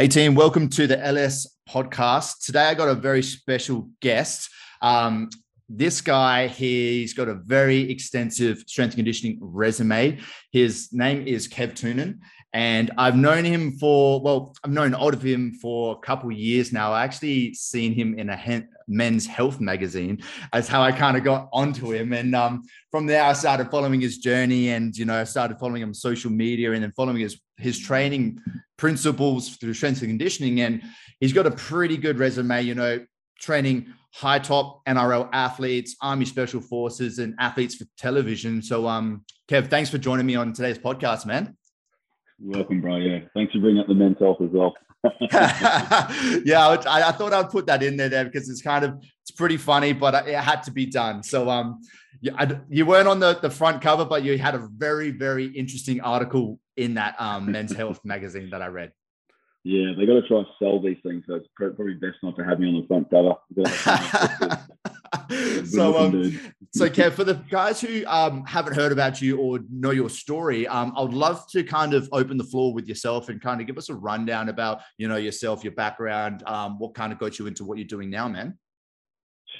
Hey, team, welcome to the LS podcast. Today, I got a very special guest. Um, this guy, he's got a very extensive strength and conditioning resume. His name is Kev Toonen, and I've known him for, well, I've known of him for a couple years now. I actually seen him in a men's health magazine as how I kind of got onto him. And um, from there, I started following his journey and, you know, I started following him on social media and then following his, his training principles through strength and conditioning. And he's got a pretty good resume, you know, training high top NRL athletes, Army Special Forces, and athletes for television. So, um, Kev, thanks for joining me on today's podcast, man. Welcome, bro. Yeah, thanks for bringing up the men's health as well. yeah, I, I, thought I'd put that in there, there because it's kind of it's pretty funny, but it had to be done. So, um, you, I, you weren't on the, the front cover, but you had a very very interesting article in that um, men's health magazine that I read. Yeah, they got to try to sell these things, so it's probably best not to have me on the front cover. so, um, so Kev, for the guys who um, haven't heard about you or know your story, um, I would love to kind of open the floor with yourself and kind of give us a rundown about you know yourself, your background, um, what kind of got you into what you're doing now, man.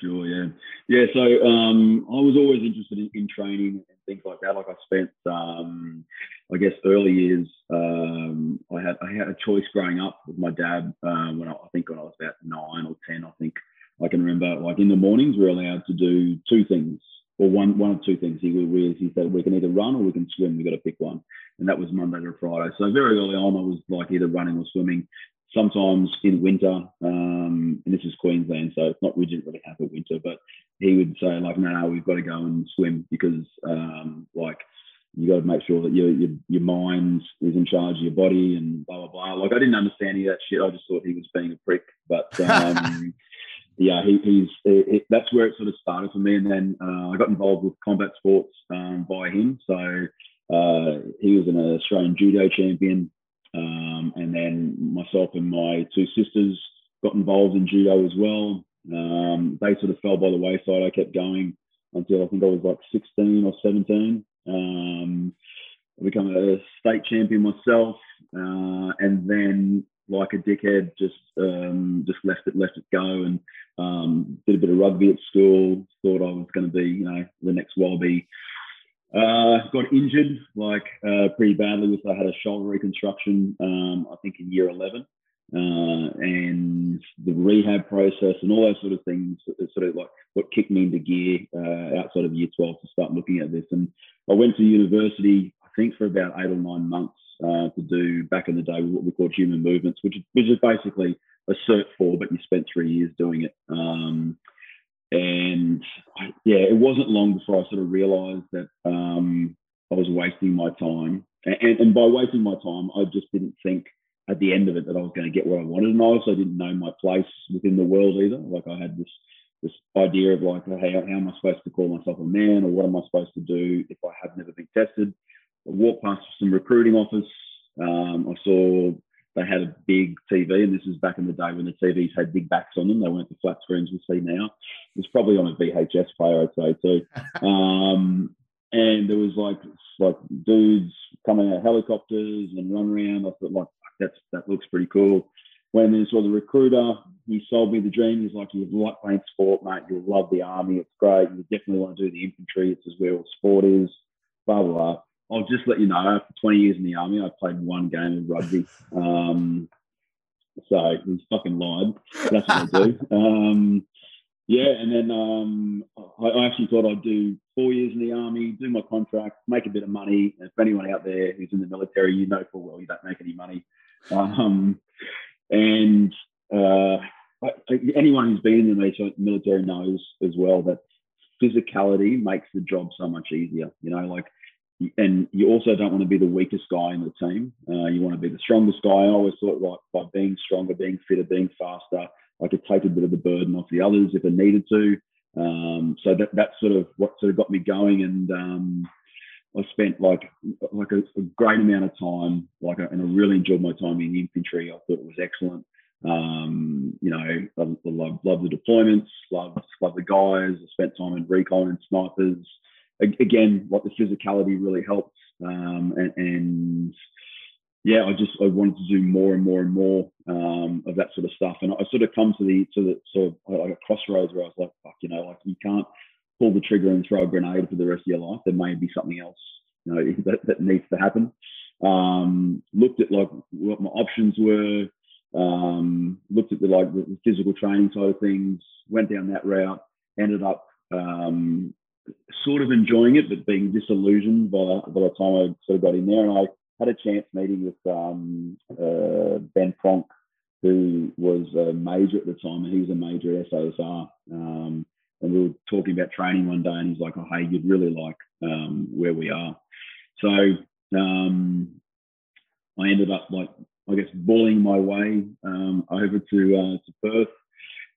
Sure, yeah, yeah. So um, I was always interested in, in, training and things like that. Like I spent, um, I guess, early years. Um, I had I had a choice growing up with my dad uh, when I, I think when I was about nine or ten. I think I can remember like in the mornings we are allowed to do two things or one one or two things. He we, he said we can either run or we can swim. We've got to pick one, and that was Monday to Friday. So very early on, I was like either running or swimming. Sometimes in winter, um, and this is Queensland, so it's not we didn't really have a winter, but he would say like, no, no, we've got to go and swim because um, like you got to make sure that your, your your mind is in charge of your body and blah blah blah. Like I didn't understand any of that shit. I just thought he was being a prick, but. Um, yeah, he, he's that's where it sort of started for me. And then uh, I got involved with combat sports um, by him. So uh, he was an Australian judo champion, um, and then myself and my two sisters got involved in judo as well. Um, they sort of fell by the wayside. I kept going until I think I was like 16 or 17. Um, I became a state champion myself, uh, and then like a dickhead, just um, just left it left it go and um, did a bit of rugby at school. Thought I was going to be you know the next Wallaby. Uh, got injured like uh, pretty badly with I had a shoulder reconstruction. Um, I think in year eleven, uh, and the rehab process and all those sort of things. Sort of like what kicked me into gear uh, outside of year twelve to start looking at this. And I went to university. I think for about eight or nine months uh, to do back in the day with what we called human movements, which is, which is basically a Cert 4, but you spent three years doing it. Um, and I, yeah, it wasn't long before I sort of realized that um, I was wasting my time. And, and by wasting my time, I just didn't think at the end of it that I was going to get what I wanted. And I also didn't know my place within the world either. Like I had this this idea of like, hey, how am I supposed to call myself a man, or what am I supposed to do if I have never been tested? I walked past some recruiting office. Um, I saw they had a big TV, and this is back in the day when the TVs had big backs on them. They weren't the flat screens we see now. It was probably on a VHS player, I'd say too. Um, and there was like like dudes coming out of helicopters and run around. I thought like that's that looks pretty cool. When then saw the recruiter, he sold me the dream. He's like, you like playing sport, mate. You'll love the army. It's great. You definitely want to do the infantry. It's as where all sport is. Blah blah blah. I'll just let you know, after 20 years in the army, I played one game of rugby. Um, so he's fucking lied. That's what I do. Um, yeah, and then um, I, I, actually thought I'd do four years in the army, do my contract, make a bit of money. And for anyone out there who's in the military, you know full well you don't make any money. Um, and uh, anyone who's been in the military knows as well that physicality makes the job so much easier. You know, like and you also don't want to be the weakest guy in the team. Uh, you want to be the strongest guy. I always thought like by being stronger, being fitter, being faster, I could take a bit of the burden off the others if I needed to. Um, so that that's sort of what sort of got me going. And um, I spent like like a, a, great amount of time, like, and I really enjoyed my time in the infantry. I thought it was excellent. Um, you know, I, I love, the deployments, love love the guys. I spent time in recon and snipers again, like the physicality really helps. Um, and, and, yeah, I just I wanted to do more and more and more um, of that sort of stuff, and I sort of come to the to the sort of like a crossroads where I was like, fuck, you know, like you can't pull the trigger and throw a grenade for the rest of your life. There may be something else, you know, that, that needs to happen. Um, looked at like what my options were. Um, looked at the like the physical training side of things. Went down that route. Ended up um, sort of enjoying it, but being disillusioned by, by the time I sort of got in there. And I had a chance meeting with um, uh, Ben Pronk, who was a major at the time, and he was a major at SASR. Um, and we were talking about training one day, and he's like, "Oh, hey, you'd really like um, where we are." So um, I ended up like, I guess, bullying my way um, over to uh, to Perth,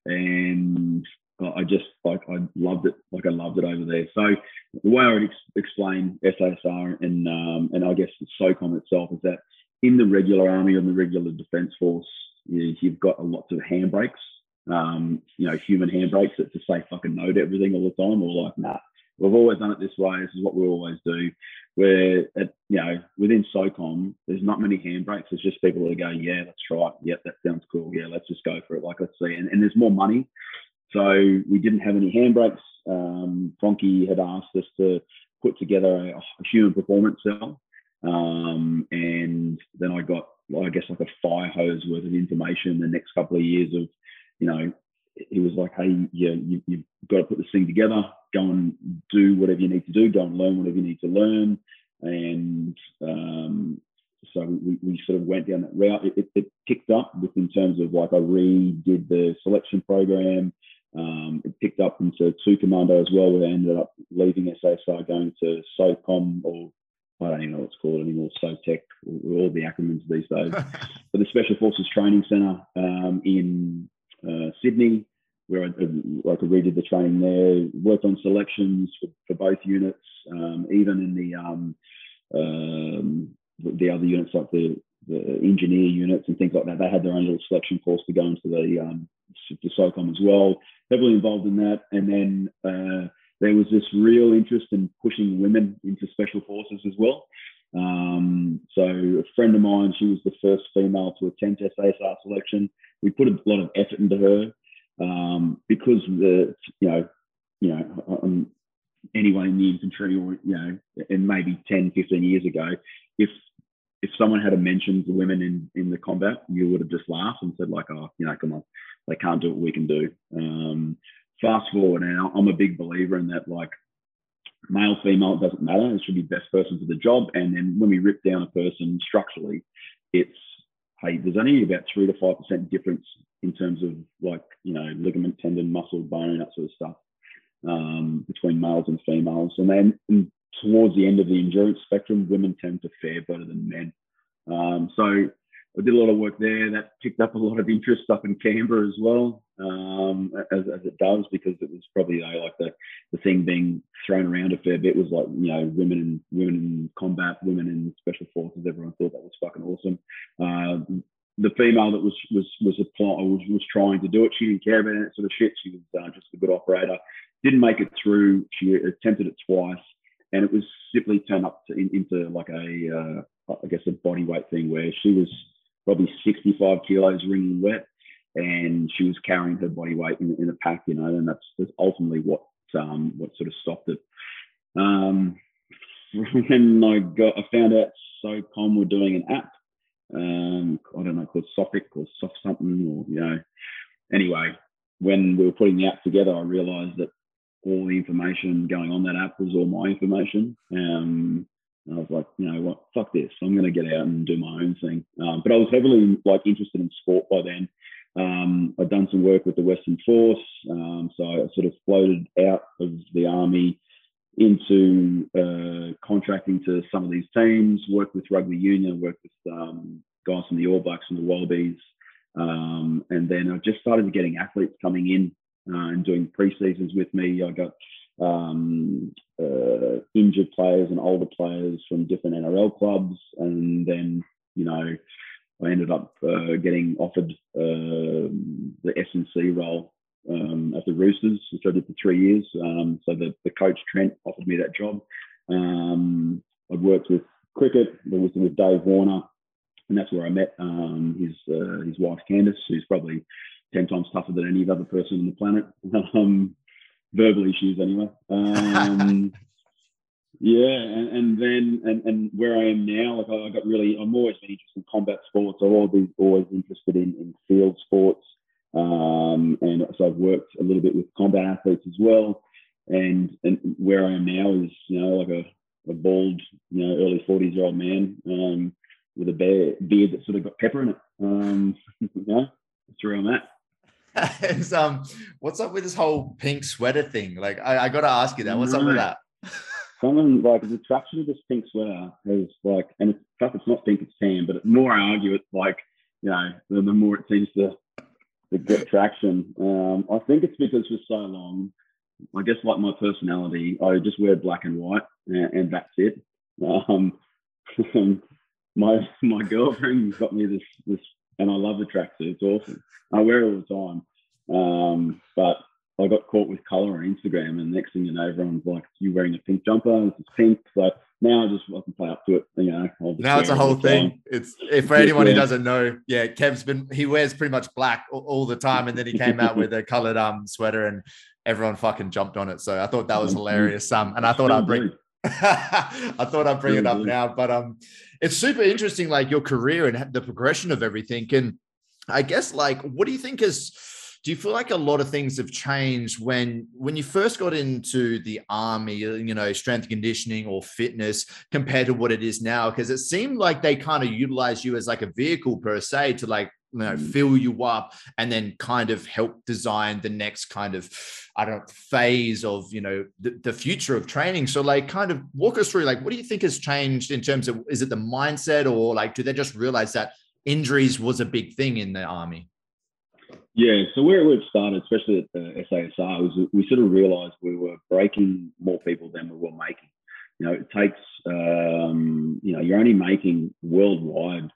and I just like I loved it, like I loved it over there. So the way I would ex- explain SASR and um, and I guess SOCOM itself is that in the regular army and the regular defence force, you, have got a lot of handbrakes, um, you know, human handbrakes that to say fucking no everything all the time, or like nah, we've always done it this way. This is what we always do. Where at, you know within SOCOM, there's not many handbrakes. It's just people that go, yeah, try it. Yep, that sounds cool. Yeah, let's just go for it. Like let's see. And, and there's more money. So we didn't have any handbrakes. Um, had asked us to put together a, a human performance cell. Um, and then I got, I guess, like a fire hose worth of information the next couple of years of, you know, he was like, hey, yeah, you, you've got to put this thing together, go and do whatever you need to do, go and learn whatever you need to learn. And um, so we, we sort of went down that route. It, it, it picked up with in terms of like I redid the selection program. Um, it picked up into two commando as well, where I ended up leaving SASR, going to SOCOM, or I don't even know what it's called anymore, SOTEC, or all the acronyms these days. but the Special Forces Training Centre um, in uh, Sydney, where I, I redid the training there, worked on selections for, for both units, um, even in the um, um, the other units like the, the engineer units and things like that. They had their own little selection course to go into the um, SOCOM as well heavily involved in that. And then uh, there was this real interest in pushing women into special forces as well. Um, so a friend of mine, she was the first female to attempt SASR selection. We put a lot of effort into her um, because the you know you know um, anyone in the infantry or you know and maybe 10 15 years ago if if someone had mentioned the women in in the combat you would have just laughed and said like oh you know come on they can't do what we can do. Um, fast forward now, I'm a big believer in that, like male, female, it doesn't matter. It should be best person for the job. And then when we rip down a person structurally, it's hey, there's only about three to five percent difference in terms of like you know ligament, tendon, muscle, bone, that sort of stuff um, between males and females. And then and towards the end of the endurance spectrum, women tend to fare better than men. Um, so I did a lot of work there. That picked up a lot of interest up in Canberra as well, um, as, as, it does, because it was probably you know, like the, the thing being thrown around a fair bit was like you know women in women in combat, women in special forces. Everyone thought that was fucking awesome. Uh, the female that was was was applying was, was trying to do it. She didn't care about that sort of shit. She was uh, just a good operator. Didn't make it through. She attempted it twice, and it was simply turned up to, in, into like a uh, I guess a body weight thing where she was probably 65 kilos wringing wet, and she was carrying her body weight in, in a pack, you know, and that's, that's ultimately what um, what sort of stopped it. Um, when I got, I found out SOCOM were doing an app. Um, I don't know, called Sofic or Soft something, or you know. Anyway, when we were putting the app together, I realised that all the information going on that app was all my information. Um, and I was like, you know what, fuck this. I'm going to get out and do my own thing. Um, but I was heavily like interested in sport by then. Um, I'd done some work with the Western Force, um, so I sort of floated out of the army into uh, contracting to some of these teams. Worked with rugby union, worked with um, guys from the All Blacks and the Wallabies, um, and then I just started getting athletes coming in and doing pre-seasons with me. I got um, uh, injured players and older players from different NRL clubs, and then you know I ended up uh, getting offered uh, the S&C role um, at the Roosters, which I did for three years. Um, so the, the coach Trent offered me that job. Um, I've worked with cricket, with, with Dave Warner, and that's where I met um, his uh, his wife Candice, who's probably ten times tougher than any other person on the planet. Um, verbal issues, anyway. Um, yeah, and, and then and, and where I am now, like I, I got really, I'm always been interested in combat sports. I've always been always interested in, in field sports, um, and so I've worked a little bit with combat athletes as well. And and where I am now is you know like a, a bald, you know, early 40s year old man um, with a bear, beard that sort of got pepper in it. Um, you know, that's where I'm at. um, what's up with this whole pink sweater thing? Like, I, I got to ask you that. What's up with that? someone like the attraction of this pink sweater is like, and it's tough. It's not pink, it's tan. But the more I argue, it's like you know, the, the more it seems to, to get traction. Um, I think it's because for so long, I guess like my personality, I just wear black and white, and, and that's it. Um, my my girlfriend got me this this, and I love the tracksuit. It's awesome. I wear it all the time. Um, but I got caught with color on Instagram, and next thing you know, everyone's like, "You wearing a pink jumper? This is pink." So now I just I can play up to it. You know, now it's a whole thing. Time. It's if for anyone yeah. who doesn't know, yeah, Kev's been he wears pretty much black all, all the time, and then he came out with a colored um sweater, and everyone fucking jumped on it. So I thought that was hilarious. Um, and I thought I'd bring. I thought I'd bring it up now, but um, it's super interesting, like your career and the progression of everything. And I guess, like, what do you think is do you feel like a lot of things have changed when when you first got into the army you know strength conditioning or fitness compared to what it is now because it seemed like they kind of utilized you as like a vehicle per se to like you know mm. fill you up and then kind of help design the next kind of i don't know phase of you know the, the future of training so like kind of walk us through like what do you think has changed in terms of is it the mindset or like do they just realize that injuries was a big thing in the army yeah, so where we've started, especially at the SASR, was we sort of realised we were breaking more people than we were making. You know, it takes, um, you know, you're only making worldwide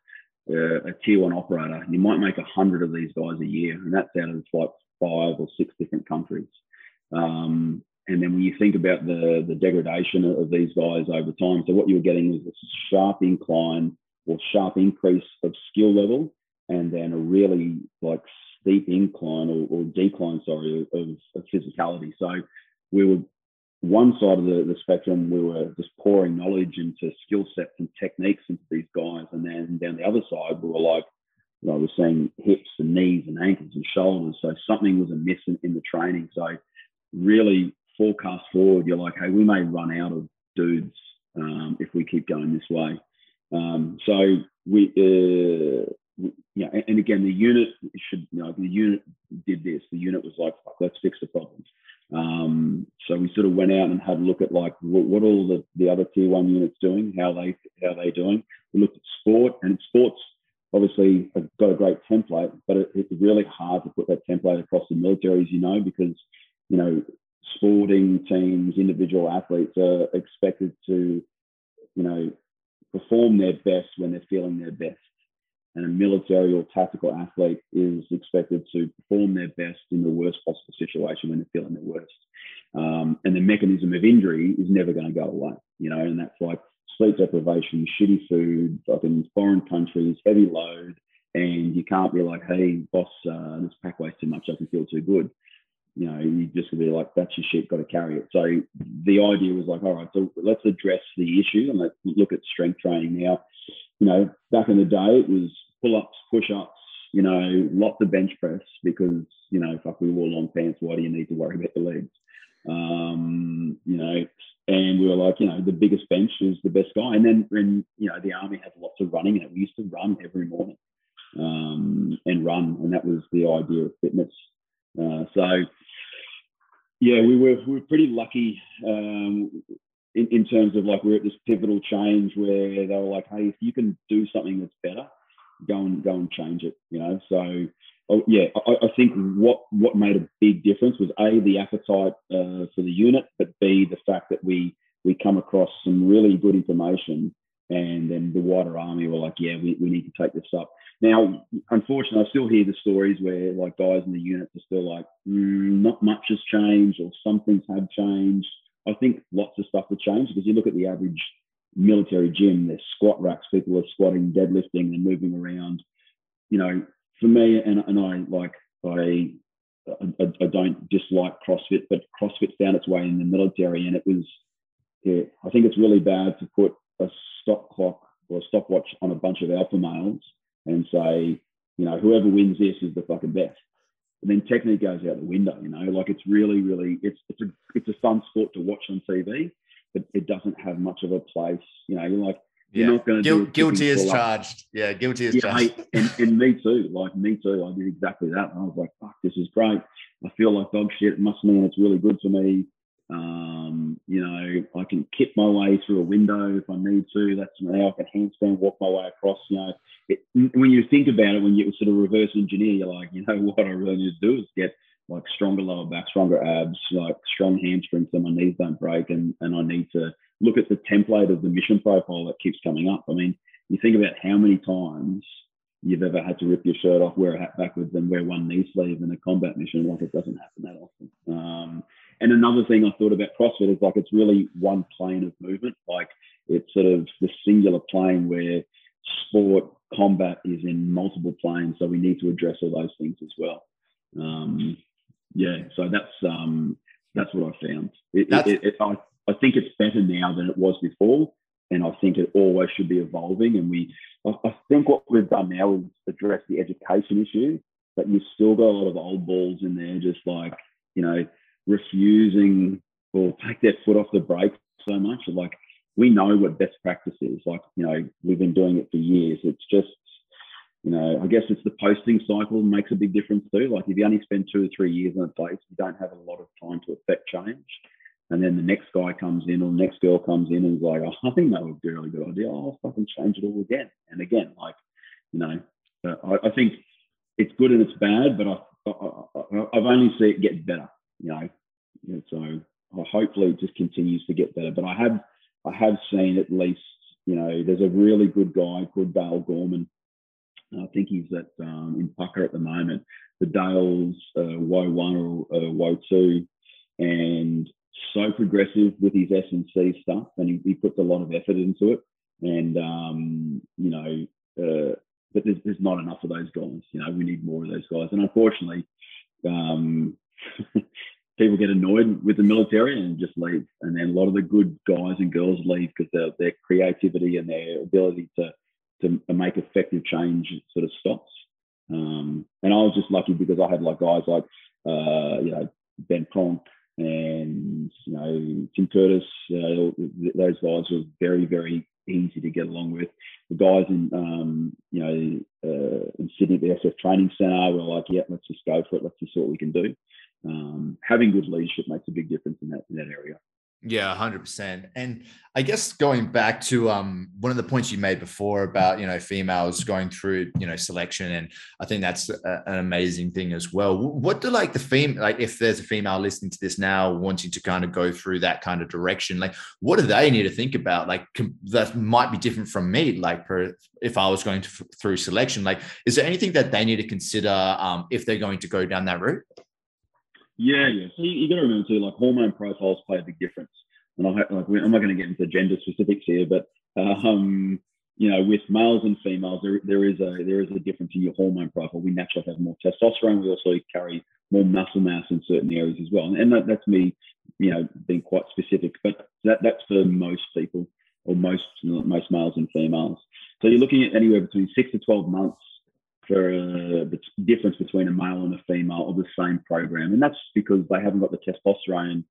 a tier one operator. You might make a hundred of these guys a year, and that's out of like five or six different countries. Um, and then when you think about the the degradation of these guys over time, so what you were getting was a sharp incline or sharp increase of skill level, and then a really like steep incline or, or decline, sorry, of, of, physicality. So we were one side of the, the spectrum, we were just pouring knowledge into skill sets and techniques into these guys. And then down the other side, we were like, you know, we're seeing hips and knees and ankles and shoulders. So something was amiss in, in the training. So really forecast forward, you're like, hey, we may run out of dudes um, if we keep going this way. Um, so we, uh, yeah, and, and, again, the unit should, you know, the unit did this. The unit was like, let's fix the problems. Um, so we sort of went out and had a look at like what, what all the, the other tier one units doing, how they how they doing. We looked at sport, and sports obviously have got a great template, but it, it's really hard to put that template across the military, as you know, because you know sporting teams, individual athletes are expected to, you know, perform their best when they're feeling their best and a military or tactical athlete is expected to perform their best in the worst possible situation when they're feeling their worst. Um, and the mechanism of injury is never going to go away, you know, and that's like sleep deprivation, shitty food, in foreign countries, heavy load, and you can't be like, hey, boss, uh, this pack weighs too much, I can feel too good. You know, you just be like, that's your shit, got to carry it. So the idea was like, all right, so let's address the issue and let's look at strength training now. You know, back in the day, it was pull ups, push ups, you know, lots of bench press because, you know, fuck, we wore long pants. Why do you need to worry about the legs? Um, you know, and we were like, you know, the biggest bench is the best guy. And then, when, you know, the army had lots of running in it. We used to run every morning um, and run. And that was the idea of fitness. Uh, so, yeah, we were, we were pretty lucky um, in, in terms of like we're at this pivotal change where they were like, hey, if you can do something that's better, go and go and change it. You know, so oh, yeah, I, I, think what what made a big difference was a the appetite uh, for the unit, but b the fact that we we come across some really good information, and then the wider army were like, yeah, we, we need to take this up. Now, unfortunately, I still hear the stories where like guys in the units are still like, mm, not much has changed, or some things have changed. I think lots of stuff has changed because you look at the average military gym, there's squat racks, people are squatting, deadlifting, and moving around. You know, for me, and, and I like, I, I, I don't dislike CrossFit, but CrossFit found its way in the military, and it was, yeah, I think it's really bad to put a stop clock or a stopwatch on a bunch of alpha males and say, you know, whoever wins this is the fucking best. And then technique goes out the window, you know, like it's really, really, it's, it's a, it's a fun sport to watch on TV, but it doesn't have much of a place. You know, you're like, you're not going to Guil- guilty as charged. Yeah, guilty as yeah, charged. and, and me too. Like me too. I did exactly that. And I was like, fuck, this is great. I feel like dog shit. It must mean it's really good for me. Um, you know, I can kip my way through a window if I need to. That's how I can handstand, walk my way across. You know, it, when you think about it, when you sort of reverse engineer, you're like, you know, what I really need to do is get like stronger lower back, stronger abs, like strong hamstrings so my knees don't break. And, and I need to look at the template of the mission profile that keeps coming up. I mean, you think about how many times you've ever had to rip your shirt off, wear a hat backwards, and wear one knee sleeve in a combat mission. Like it doesn't happen that often. Um, and another thing I thought about CrossFit is like it's really one plane of movement. Like it's sort of the singular plane where sport combat is in multiple planes. So we need to address all those things as well. Um, yeah, so that's um, that's what I found. It, it, it, I, I think it's better now than it was before, and I think it always should be evolving. And we, I, I think what we've done now is address the education issue, but you've still got a lot of old balls in there, just like you know refusing or take their foot off the brake so much. Like we know what best practice is. Like, you know, we've been doing it for years. It's just, you know, I guess it's the posting cycle makes a big difference too. Like if you only spend two or three years in a place, you don't have a lot of time to affect change. And then the next guy comes in or the next girl comes in and is like, oh, I think that would be a really good idea. I'll fucking change it all again and again. Like, you know, I, I think it's good and it's bad, but I, I, I've only seen it get better you know, so hopefully it just continues to get better. But I have I have seen at least, you know, there's a really good guy called Dale Gorman. I think he's at um, in Pucker at the moment. The Dale's uh, or uh, Two, and so progressive with his S and C stuff, and he, he, puts a lot of effort into it. And um, you know, uh, but there's, there's not enough of those guys. You know, we need more of those guys. And unfortunately, um, people get annoyed with the military and just leave. And then a lot of the good guys and girls leave because their, their creativity and their ability to, to make effective change sort of stops. Um, and I was just lucky because I had like guys like, uh, you know, Ben Pronk and, you know, Tim Curtis. Uh, those guys were very, very easy to get along with. The guys in, um, you know, uh, in Sydney, at the SF Training Centre were like, yeah, let's just go for it. Let's just see what we can do um, having good leadership makes a big difference in that in that area. Yeah, hundred percent. And I guess going back to um, one of the points you made before about you know females going through you know selection, and I think that's a, an amazing thing as well. What do like the fem like if there's a female listening to this now wanting to kind of go through that kind of direction, like what do they need to think about? Like that might be different from me. Like per, if I was going to, through selection, like is there anything that they need to consider um, if they're going to go down that route? Yeah, yeah. So you, you got to remember too, like hormone profiles play a big difference. And I like I'm not going to get into gender specifics here, but um, you know, with males and females, there, there is a there is a difference in your hormone profile. We naturally have more testosterone. We also carry more muscle mass in certain areas as well. And that, that's me, you know, being quite specific. But that that's for most people or most most males and females. So you're looking at anywhere between six to twelve months for uh, the difference between a male and a female of the same program, and that's because they haven't got the testosterone,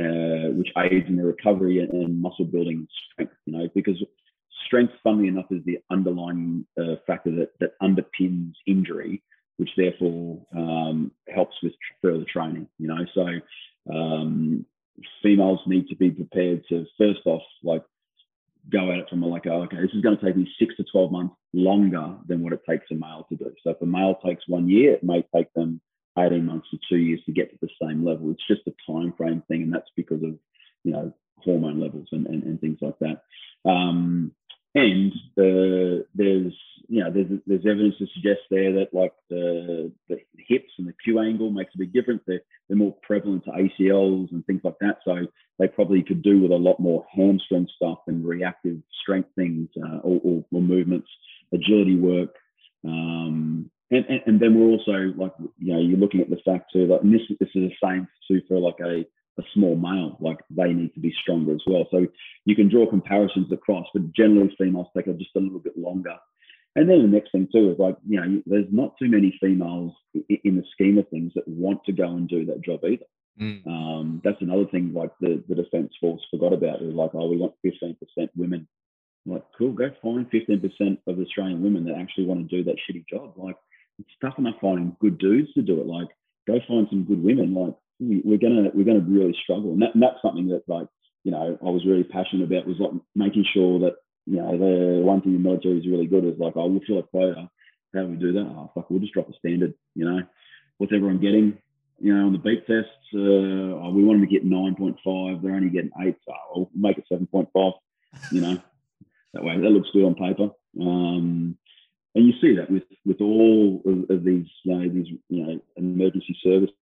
uh, which aids in their recovery and, and, muscle building strength. You know, because strength, funnily enough, is the underlying uh, factor that that underpins injury, which therefore um, helps with further training. You know, so um, females need to be prepared to first off like go at it from a like, oh, okay, this is going to take me six to 12 months longer than what it takes a male to do. So if a male takes one year, it may take them 18 months to two years to get to the same level. It's just a time frame thing, and that's because of you know hormone levels and, and, and things like that. Um, and uh, there's you know there's there's evidence to suggest there that like the the hips and the Q angle makes a big difference. They're they're more prevalent to ACLs and things like that. So they probably could do with a lot more hamstring stuff and reactive strength things uh, or, or, or, movements, agility work. Um, and, and, and, then we're also like, you know, you're looking at the fact too, like, this, this is the same too for like a, a small male, like they need to be stronger as well. So you can draw comparisons across, but generally females take just a little bit longer. And then the next thing too is like, you know, there's not too many females in the scheme of things that want to go and do that job either. Mm. Um, that's another thing like the, the defence force forgot about. Was like, oh, we want 15% women. I'm like, cool, go find 15% of Australian women that actually want to do that shitty job. Like, it's tough enough finding good dudes to do it. Like, go find some good women. Like, we, are gonna we're gonna really struggle, and, that, and that's something that like you know I was really passionate about was like making sure that you know the one thing the military is really good is like, oh, we'll fill a quota. How do we do that? Oh, fuck, we'll just drop a standard. You know, what's everyone getting? you know, on the beep tests, uh, oh, we want them to get 9.5. They're only getting eight. So we'll make it 7.5, you know, that way. That looks good on paper. Um, and you see that with, with all of, of, these, you know, these, you know, emergency services.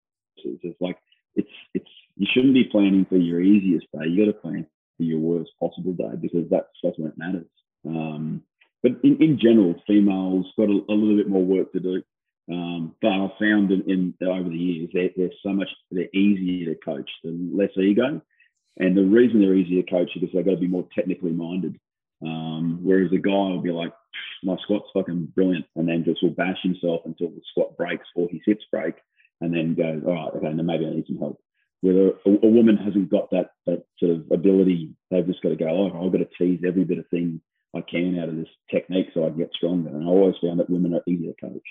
It's like, it's, it's, you shouldn't be planning for your easiest day. You got to plan for your worst possible day because that's, that's when it matters. Um, but in, in general, females got a, a little bit more work to do. Um, but I've found in, in over the years that they're so much they're easier to coach, they're less ego, and the reason they're easier to coach is because they've got to be more technically minded. Um, whereas a guy will be like, my squat's fucking brilliant, and then just will bash himself until the squat breaks or his hips break, and then go, all right, okay, now maybe I need some help. Where a, a, woman hasn't got that that sort of ability, they've just got to go, oh, I've got to tease every bit of thing I can out of this technique so I can get stronger. And I always found that women are easier to coach.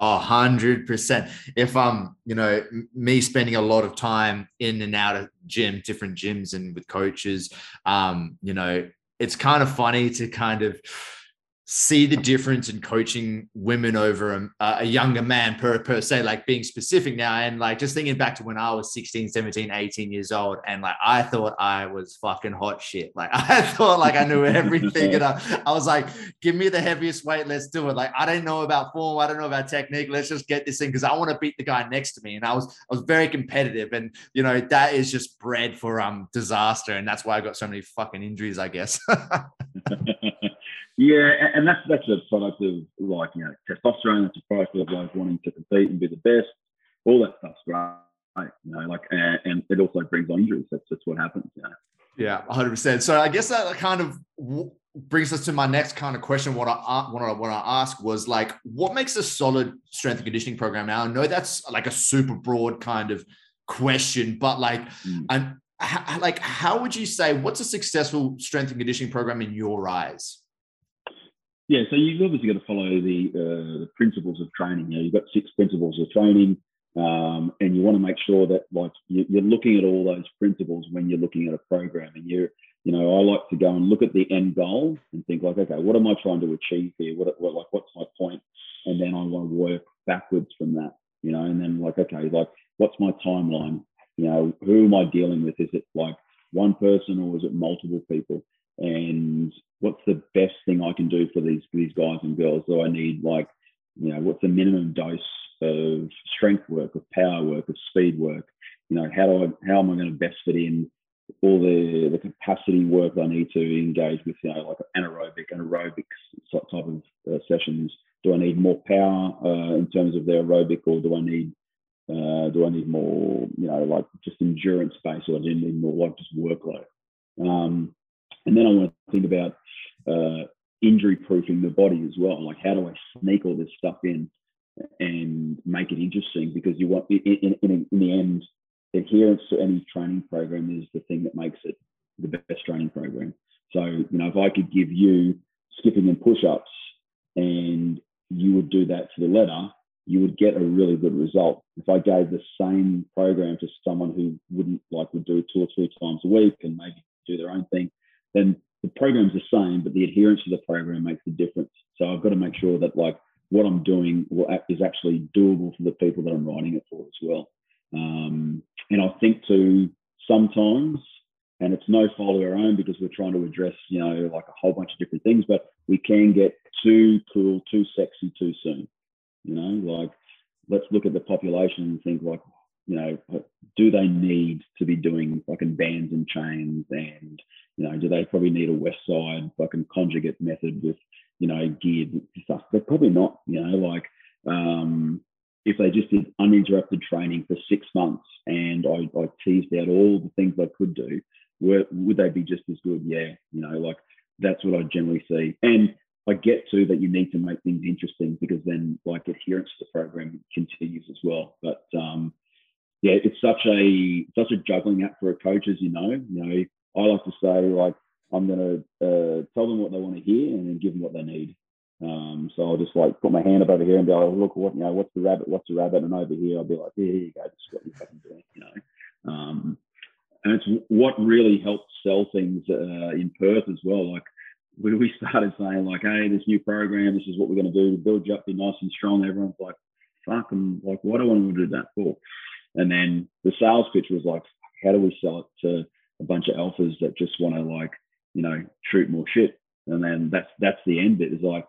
A hundred percent. If I'm, you know, me spending a lot of time in and out of gym, different gyms and with coaches, um, you know, it's kind of funny to kind of see the difference in coaching women over a, a, younger man per, per se like being specific now. And like just thinking back to when i was 16 17 18 years old and like i thought i was fucking hot shit. Like i thought like i knew everything and I, I was like give me the heaviest weight let's do it. Like i don't know about form i don't know about technique let's just get this thing because i want to beat the guy next to me. And i was i was very competitive and you know that is just bred for um disaster. And that's why i got so many fucking injuries i guess Yeah, and that's that's a product of like you know testosterone. It's a product of like wanting to compete and be the best. All that stuff's great, you know. Like and, and it also brings on injuries. That's that's what happens. You know? Yeah, hundred percent. So I guess that kind of brings us to my next kind of question. What I what I want to ask was like, what makes a solid strength and conditioning program? Now I know that's like a super broad kind of question, but like, mm. I'm like, how would you say what's a successful strength and conditioning program in your eyes? Yeah, so you've obviously got to follow the, uh, the principles of training. You know, you've got six principles of training, um, and you want to make sure that like you, are looking at all those principles when you're looking at a program. And you, you know, I like to go and look at the end goal and think like, okay, what am I trying to achieve here? What, what like, what's my point? And then I want to work backwards from that. You know, and then like, okay, like, what's my timeline? You know, who am I dealing with? Is it like one person or is it multiple people? And what's the best thing I can do for these these guys and girls? Do I need like, you know, what's the minimum dose of strength work, of power work, of speed work? You know, how do I how am I going to best fit in all the the capacity work I need to engage with? You know, like anaerobic and aerobic type of uh, sessions. Do I need more power uh, in terms of the aerobic, or do I need uh, do I need more, you know, like just endurance based, or do I need more like just workload? Um, and then I want to think about uh, injury proofing the body as well. Like, how do I sneak all this stuff in and make it interesting? Because you want, in, in, in, the end, adherence to any training program is the thing that makes it the best training program. So, you know, if I could give you skipping and push ups and you would do that to the letter, you would get a really good result. If I gave the same program to someone who wouldn't like would do it two or three times a week and maybe do their own thing, then the program's the same, but the adherence to the program makes a difference. So I've got to make sure that like what I'm doing is actually doable for the people that I'm writing it for as well. Um, and I think too sometimes, and it's no fault of our own because we're trying to address you know like a whole bunch of different things, but we can get too cool, too sexy, too soon. You know, like let's look at the population and think like you know, do they need to be doing fucking bands and chains and, you know, do they probably need a west side fucking conjugate method with, you know, geared stuff? They're probably not, you know, like, um, if they just did uninterrupted training for six months and I, I teased out all the things I could do, were, would they be just as good? Yeah, you know, like that's what I generally see. And I get to that you need to make things interesting because then like adherence to the program continues as well. But um, yeah, it's such a such a juggling act for a coach, as you know. You know, I like to say like I'm to uh, tell them what they want to hear and then give them what they need. Um, so I'll just like put my hand up over here and be like, look, what you know, what's the rabbit? What's the rabbit? And over here, I'll be like, yeah, here you go. What you're fucking doing, you know. Um, and it's what really helped sell things uh, in Perth as well. Like we, we started saying like, hey, this new program, this is what we're going to do to build you up, be nice and strong. Everyone's like, fuck, I'm like, what do I want to do that for? And then the sales pitch was like, how do we sell it to a bunch of alphas that just want to like, you know, shoot more shit? And then that's that's the end bit is like,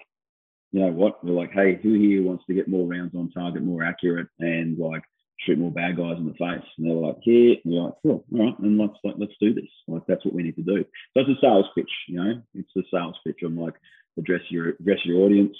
you know what? We're like, hey, who here wants to get more rounds on target, more accurate, and like shoot more bad guys in the face? And they're like, yeah. And you're like, cool, all right, and let's like, let's do this. Like that's what we need to do. So it's a sales pitch, you know. It's a sales pitch. I'm like, address your address your audience,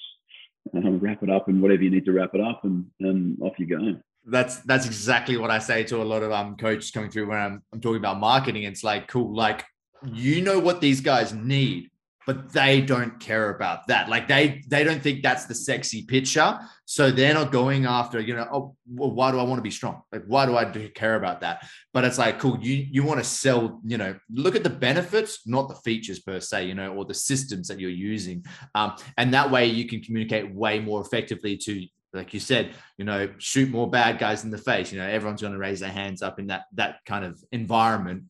and wrap it up, and whatever you need to wrap it up, and and off you go that's that's exactly what I say to a lot of um coaches coming through when I'm, I'm talking about marketing. It's like cool, like you know what these guys need, but they don't care about that. Like they they don't think that's the sexy picture, so they're not going after you know. Oh, well, why do I want to be strong? Like why do I care about that? But it's like cool. You you want to sell. You know, look at the benefits, not the features per se. You know, or the systems that you're using, um, and that way you can communicate way more effectively to like you said, you know, shoot more bad guys in the face. You know, everyone's going to raise their hands up in that that kind of environment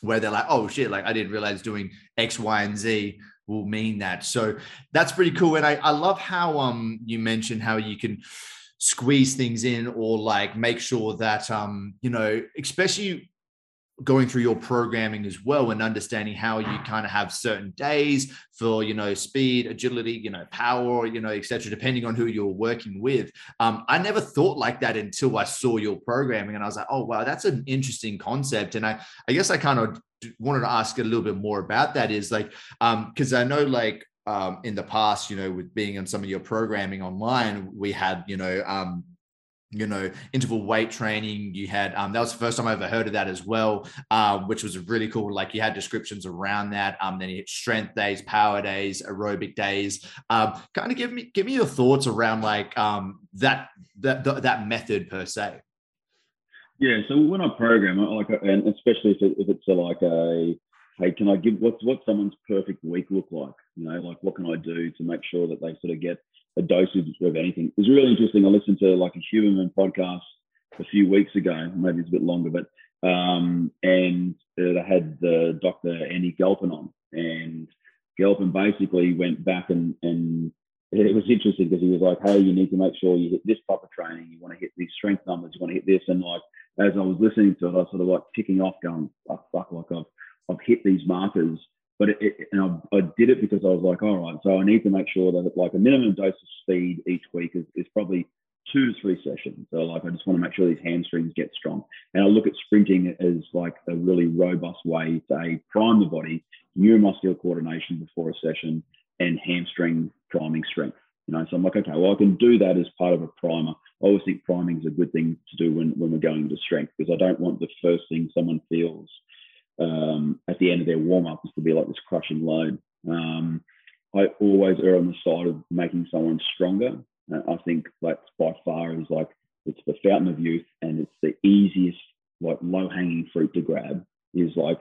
where they're like, oh shit, like I didn't realize doing X, Y, and Z will mean that. So that's pretty cool. And I, I love how um you mentioned how you can squeeze things in or like make sure that um, you know, especially going through your programming as well and understanding how you kind of have certain days for you know speed agility you know power you know etc depending on who you're working with. Um, i never thought like that until i saw your programming and i was like oh wow that's an interesting concept. And i i guess i kind of wanted to ask a little bit more about that is like um because i know like um in the past you know with being on some of your programming online we had you know um you know, interval weight training. You had um, that was the first time I ever heard of that as well, um, which was really cool. Like you had descriptions around that. Um, then you had strength days, power days, aerobic days. Um, kind of give me give me your thoughts around like um that that that method per se. Yeah. So when I program, like, and especially if, it, if it's a, like a hey, can I give what's what someone's perfect week look like? You know, like what can I do to make sure that they sort of get a dosage of anything. It was really interesting. I listened to like a Huberman podcast a few weeks ago, maybe it's a bit longer, but um, and uh, they had the Dr. Andy Galpin on, and Galpin basically went back and and it was interesting because he was like, "Hey, you need to make sure you hit this type of training. You want to hit these strength numbers. You want to hit this." And like as I was listening to it, I was sort of like ticking off, going, "Fuck, fuck!" Like I've I've hit these markers but it, it, and I, I, did it because I was like, all right, so I need to make sure that like a minimum dose of speed each week is, is probably two to three sessions. So like I just want to make sure these hamstrings get strong. And I look at sprinting as like a really robust way to a, prime the body, neuromuscular coordination before a session, and hamstring priming strength. You know, so I'm like, okay, well, I can do that as part of a primer. I always think priming is a good thing to do when, when we're going to strength because I don't want the first thing someone feels um, at the end of their warm up is to be like this crushing load. Um, I always err on the side of making someone stronger. Uh, I think that's by far is like it's the fountain of youth and it's the easiest, like low hanging fruit to grab is like,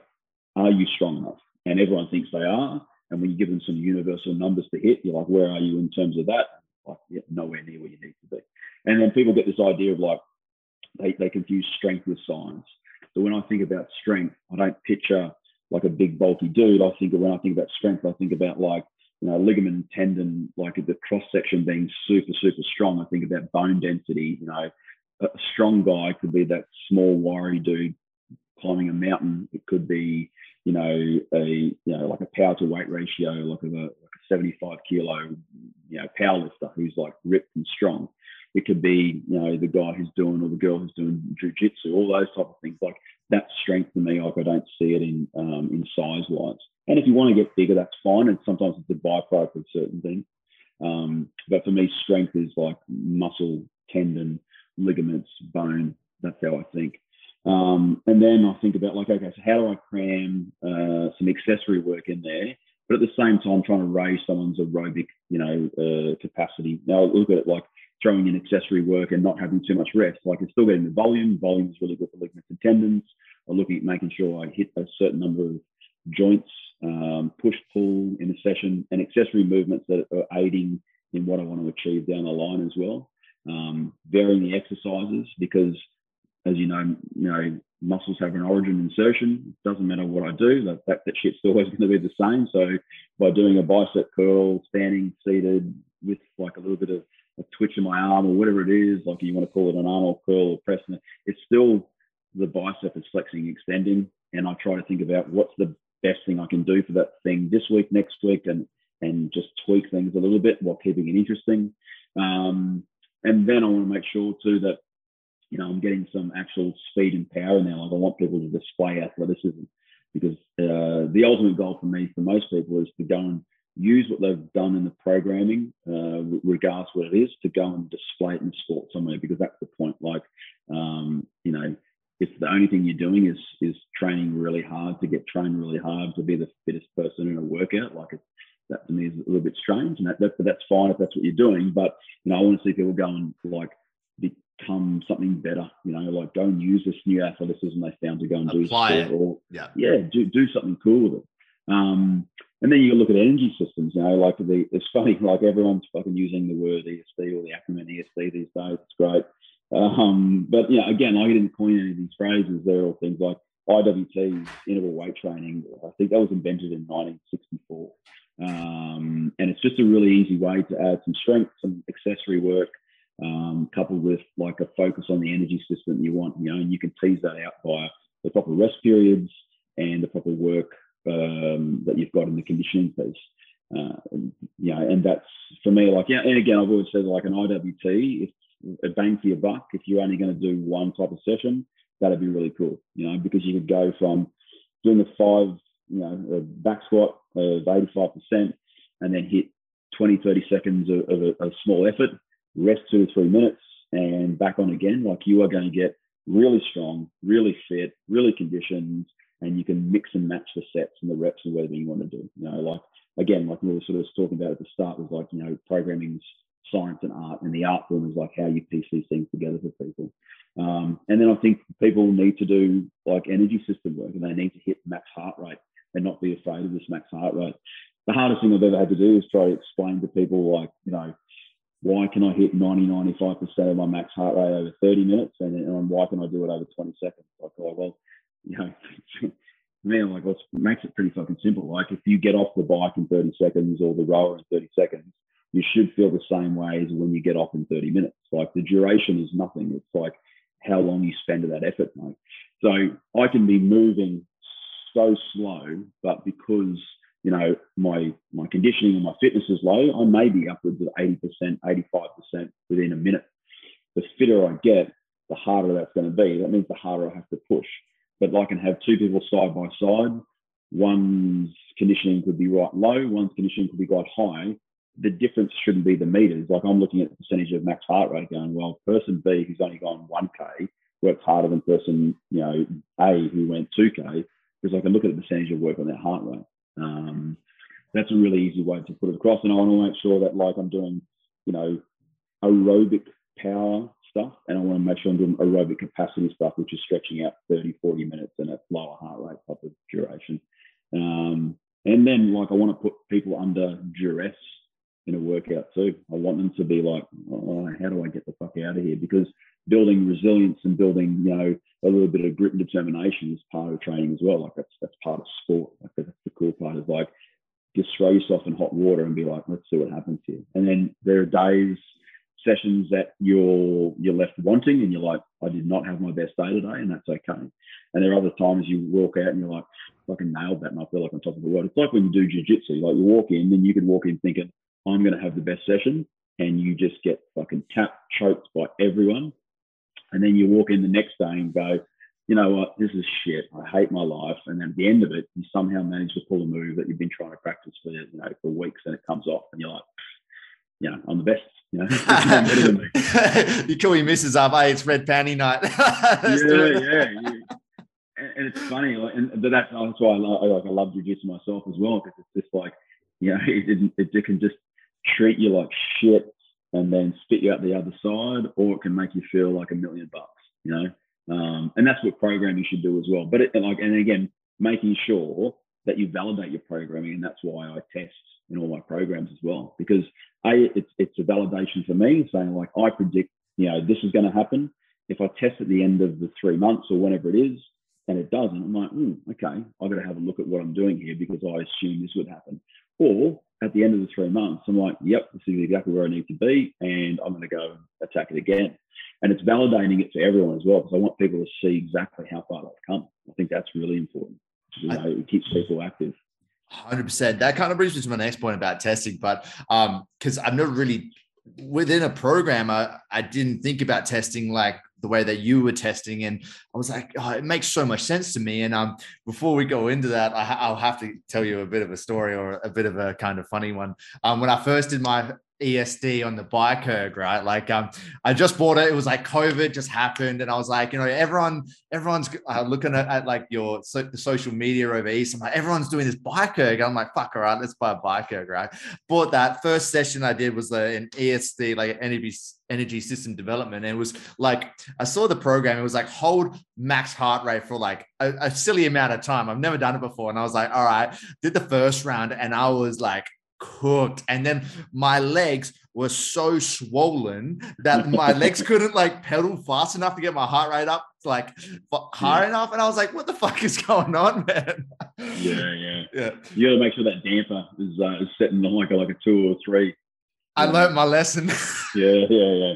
are you strong enough? And everyone thinks they are. And when you give them some universal numbers to hit, you're like, where are you in terms of that? Like, yeah, nowhere near where you need to be. And then people get this idea of like, they, they confuse strength with science. So when I think about strength, I don't picture like a big bulky dude. I think when I think about strength, I think about like you know ligament, tendon, like the cross section being super super strong. I think about bone density. You know, a strong guy could be that small wiry dude climbing a mountain. It could be you know a you know like a power to weight ratio, like a, like a 75 kilo you know power lifter who's like ripped and strong. It could be, you know, the guy who's doing or the girl who's doing jujitsu, all those type of things. Like that strength to me, like I don't see it in um, in size wise. And if you want to get bigger, that's fine. And sometimes it's a byproduct of certain things. Um, but for me, strength is like muscle, tendon, ligaments, bone. That's how I think. Um, and then I think about like, okay, so how do I cram uh, some accessory work in there, but at the same time trying to raise someone's aerobic, you know, uh, capacity. Now look at it like throwing in accessory work and not having too much rest. Like it's still getting the volume. Volume is really good for ligaments and tendons. I'm looking at making sure I hit a certain number of joints, um, push pull in a session, and accessory movements that are aiding in what I want to achieve down the line as well. Um, varying the exercises because as you know, you know, muscles have an origin insertion. It doesn't matter what I do, that, that, that shit's always going to be the same. So by doing a bicep curl, standing, seated, with like a little bit of a twitch in my arm or whatever it is, like you want to call it an Arnold curl or pressing, it's still the bicep is flexing, extending. And I try to think about what's the best thing I can do for that thing this week, next week, and and just tweak things a little bit while keeping it interesting. Um, and then I want to make sure too that you know, I'm getting some actual speed and power now. Like I want people to display athleticism because uh, the ultimate goal for me, for most people, is to go and use what they've done in the programming, uh, regardless what it is, to go and display it in sport somewhere because that's the point. Like, um, you know, if the only thing you're doing is is training really hard to get trained really hard to be the fittest person in a workout, like it's that to me is a little bit strange, and that, that that's fine if that's what you're doing. But you know, I want to see people go and like become something better. You know, like go and use this new athleticism they found to go and Apply do or yeah, yeah, do do something cool with it. Um, and then you look at energy systems. You know, like the it's funny, like everyone's fucking using the word ESD or the acronym ESD these days. It's great. Um, but yeah, again, I didn't coin any of these phrases. They're all things like IWT, interval weight training. I think that was invented in 1964. Um, and it's just a really easy way to add some strength, some accessory work, um, coupled with like a focus on the energy system you want, you know, and you can tease that out by the proper rest periods and the proper work um, that you've got in the conditioning piece. Uh, you know, and that's for me, like, yeah, and again, I've always said like an IWT, if a bang for your buck, if you're only going to do one type of session, that'd be really cool, you know, because you could go from doing a five, you know, a back squat of 85% and then hit 20, 30 seconds of, of a, a small effort rest two or three minutes, and back on again. Like you are going to get really strong, really fit, really conditioned, and you can mix and match the sets and the reps and whatever you want to do. You know, like again, like we were sort of talking about at the start, was like you know, programming's science and art, and the art form is like how you piece these things together for people. Um, and then I think people need to do like energy system work, and they need to hit max heart rate and not be afraid of this max heart rate. The hardest thing I've ever had to do is try to explain to people like, you know, why can I hit 90, 95% of my max heart rate over 30 minutes? And, and why can I do it over 20 seconds? Like, oh, well, you know, man, like, well, makes it pretty fucking simple. Like, if you get off the bike in 30 seconds or the rower in 30 seconds, you should feel the same way as when you get off in 30 minutes. Like, the duration is nothing. It's like how long you spend of that effort, mate. So I can be moving so slow, but because you know, my my conditioning and my fitness is low, I may be upwards of 80%, 85% within a minute. The fitter I get, the harder that's going to be. That means the harder I have to push. But I can have two people side by side. One's conditioning could be right low, one's conditioning could be quite high. The difference shouldn't be the meters. Like I'm looking at the percentage of max heart rate going, well, person B who's only gone 1K works harder than person, you know, A who went 2K, because I can look at the percentage of work on that heart rate. Um, that's a really easy way to put it across. And I want to make sure that like I'm doing, you know, aerobic power stuff and I want to make sure I'm doing aerobic capacity stuff, which is stretching out 30, 40 minutes and a lower heart rate type of duration. Um, and then like I want to put people under duress in a workout too. I want them to be like, oh, how do I get the fuck out of here? Because building resilience and building, you know, a little bit of grit and determination is part of training as well. Like that's that's part of sport. Like that's cool part is like just throw yourself in hot water and be like, let's see what happens here. And then there are days, sessions that you're you're left wanting and you're like, I did not have my best day today, and that's okay. And there are other times you walk out and you're like, fucking nailed that, and I feel like on top of the world. It's like when you do jujitsu, like you walk in, then you could walk in thinking, I'm going to have the best session, and you just get fucking tapped, choked by everyone. And then you walk in the next day and go, you know what, this is shit. I hate my life. And then at the end of it, you somehow manage to pull a move that you've been trying to practice for, you know, for weeks and it comes off and you're like, you know, I'm the best. You know, you call your missus up, hey, it's red panty night. yeah, yeah. And, it's funny, like, and but that's, that's why I, like I love jujitsu myself as well because it's just like, you know, it, it, it can just treat you like shit and then spit you out the other side, or it can make you feel like a million bucks. You know, um, and that's what programming should do as well. But it, like, and again, making sure that you validate your programming, and that's why I test in all my programs as well. Because a, it's it's a validation for me, saying like I predict, you know, this is going to happen. If I test at the end of the three months or whenever it is, and it doesn't, I'm like, mm, okay, I've got to have a look at what I'm doing here because I assume this would happen. Or at the end of the three months, I'm like, yep, this is exactly where I need to be, and I'm going to go attack it again. And it's validating it for everyone as well, because I want people to see exactly how far they've come. I think that's really important. You know, it keeps people active. Hundred percent. That kind of brings me to my next point about testing, but um, because I've never really within a program, I, I didn't think about testing like the way that you were testing. And I was like, oh, it makes so much sense to me. And um, before we go into that, I, will have to tell you a bit of a story or a bit of a kind of funny one. Um, when I first did my ESD on the bike erg, right? Like, um, I just bought it. It was like COVID just happened, and I was like, you know, everyone, everyone's uh, looking at, at, like your so, the social media over East. I'm like, everyone's doing this bike erg. I'm like, fuck, all right, let's buy a bike erg, right? Bought that first session I did was uh, an ESD, like an energy energy system development, and it was like I saw the program. It was like hold max heart rate for like a, a silly amount of time. I've never done it before, and I was like, all right, did the first round, and I was like cooked. And then my legs were so swollen that my legs couldn't like pedal fast enough to get my heart rate up like high yeah. enough. And I was like, what the fuck is going on, man? Yeah, yeah. Yeah. You gotta make sure that damper is uh, is setting on like a like a two or three. I learned my lesson. yeah, yeah, yeah.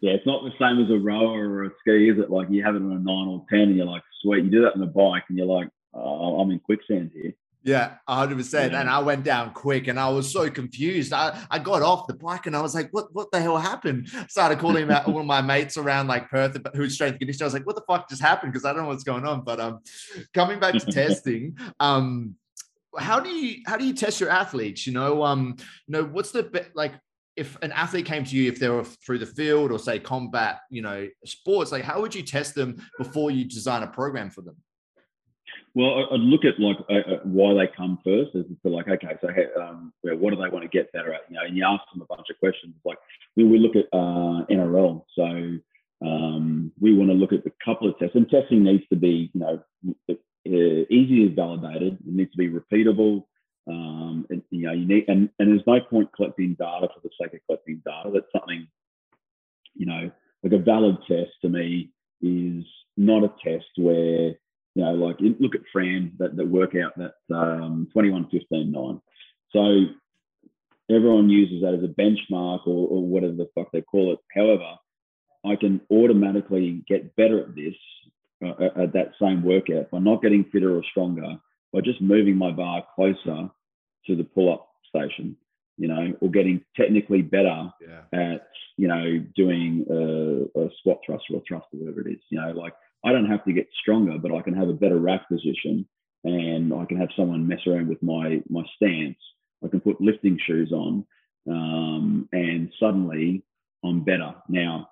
Yeah, it's not the same as a rower or a ski, is it? Like you have it on a nine or ten and you're like, sweet, you do that on a bike and you're like, oh, I'm in quicksand here. Yeah, 100%. And I went down quick and I was so confused. I, I got off the bike and I was like, what, what the hell happened? Started calling out all of my mates around like Perth but who's strength conditioning. I was like, what the fuck just happened? Because I don't know what's going on. But um, coming back to testing, um, how do you how do you test your athletes? You know, um, you know, what's the like if an athlete came to you if they were through the field or say combat, you know, sports, like how would you test them before you design a program for them? Well, I'd look at like uh, why they come first, as to like, okay, so um, what do they want to get better at? You know, and you ask them a bunch of questions. Like we, we look at uh, NRL, so um, we want to look at a couple of tests, and testing needs to be, you know, uh, easily validated. It needs to be repeatable. Um, and, you know, you need, and, and there's no point collecting data for the sake of collecting data. That's something, you know, like a valid test to me is not a test where you know, like look at Fran that, that work out that um, 21, 15, 9. So everyone uses that as a benchmark or, or whatever the fuck they call it. However, I can automatically get better at this uh, at that same workout by not getting fitter or stronger by just moving my bar closer to the pull-up station, you know, or getting technically better yeah. at, you know, doing a, a squat thrust or a thrust or whatever it is, you know, like I don't have to get stronger, but I can have a better rack position and I can have someone mess around with my my stance. I can put lifting shoes on, um, and suddenly I'm better. Now,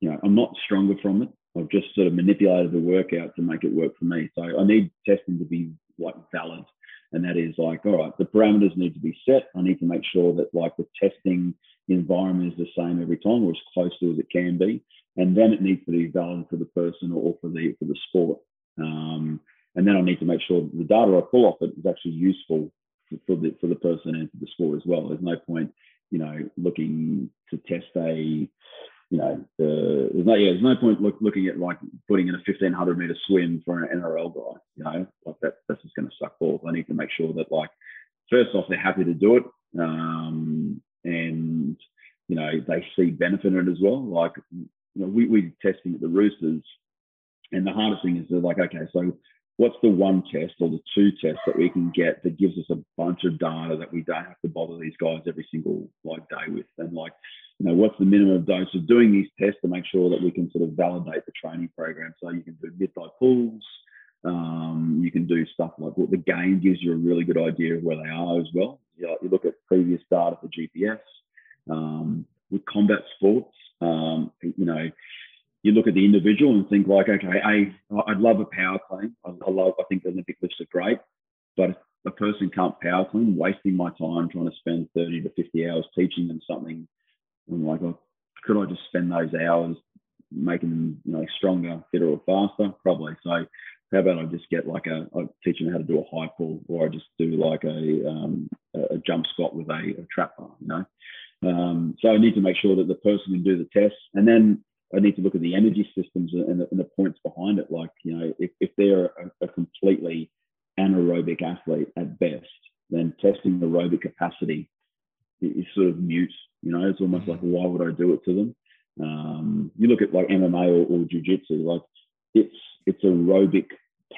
you know, I'm not stronger from it. I've just sort of manipulated the workout to make it work for me. So I need testing to be like valid, and that is like, all right, the parameters need to be set. I need to make sure that like the testing environment is the same every time, or as close to as it can be and then it needs to be valid for the person or for the for the sport. Um, and then I need to make sure the data I pull off it is actually useful for, for, the for the person and for the sport as well. There's no point, you know, looking to test a, you know, there's no yeah, there's no point look, looking at like putting in a 1500 meter swim for an NRL guy. You know, like that that's just going to suck balls. I need to make sure that like first off they're happy to do it, um, and you know they see benefit in it as well. Like you know, we, we're testing at the Roosters, and the hardest thing is they're like, okay, so what's the one test or the two tests that we can get that gives us a bunch of data that we don't have to bother these guys every single like day with and like you know what's the minimum dose of doing these tests to make sure that we can sort of validate the training program so you can do mid-thigh pulls um, you can do stuff like what the game gives you a really good idea of where they are as well you, you look at previous data for gps um, with combat sports um, you know you look at the individual and think like, okay, I I'd love a power clean. I, I love. I think Olympic lifts are great, but if a person can't power clean, wasting my time trying to spend thirty to fifty hours teaching them something, I'm like, oh, could I just spend those hours making them, you know, stronger, fitter, or faster? Probably. So how about I just get like a, I teach them how to do a high pull, or I just do like a um, a jump squat with a, a trap bar, you know. Um, so I need to make sure that the person can do the test, and then I need to look at the energy systems and the, and the points behind it. Like, you know, if, if they're a, a, completely anaerobic athlete at best, then testing aerobic capacity is sort of mute. You know, it's almost like, why would I do it to them? Um, you look at like MMA or, or jiu-jitsu, like it's it's aerobic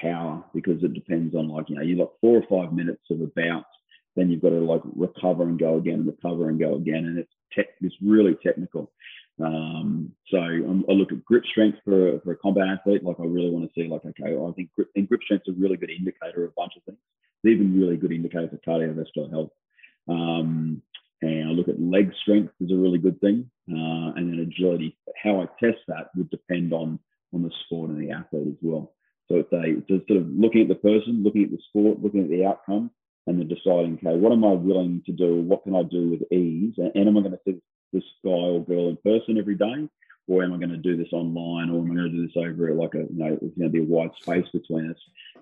power because it depends on like, you know, you've got four or five minutes of a bout, then you've got to like recover and go again, and recover and go again. And it's, te- it's really technical. Um, so I'm, i look at grip strength for, for a combat athlete. Like I really want to see, like, okay, I think grip, and grip strength is a really good indicator of a bunch of things. It's even really good indicator for cardiovascular health. Um, and I look at leg strength is a really good thing, uh, and then agility. How I test that would depend on on the sport and the athlete as well. So it's a it's sort of looking at the person, looking at the sport, looking at the outcome, and then deciding, okay, what am I willing to do? What can I do with ease? And, and am I going to see this guy or girl in person every day? Or am I going to do this online or am I going to do this over like a, you know, it's going to be a wide space between us.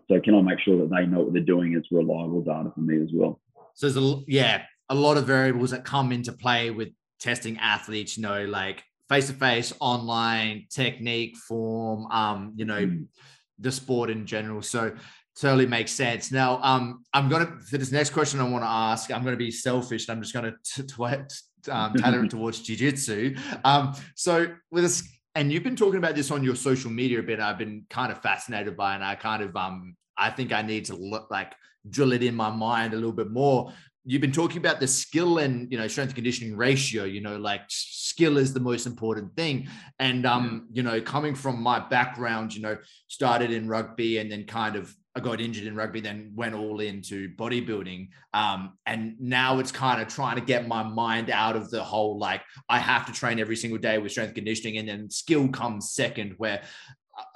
So can I make sure that they know what they're doing? It's reliable data for me as well. So there's a, yeah, a lot of variables that come into play with testing athletes, you know, like face-to-face, online, technique, form, um, you know, mm. the sport in general. So totally makes sense. Now, um, I'm gonna for this next question I want to ask. I'm gonna be selfish. and I'm just gonna t- t- um, tailor it towards jiu-jitsu. Um, so with this, and you've been talking about this on your social media a bit. I've been kind of fascinated by, and I kind of um, I think I need to look like drill it in my mind a little bit more. You've been talking about the skill and you know strength conditioning ratio. You know, like skill is the most important thing. And um, you know, coming from my background, you know, started in rugby and then kind of I got injured in rugby, then went all into bodybuilding. Um, and now it's kind of trying to get my mind out of the whole like I have to train every single day with strength conditioning, and then skill comes second. Where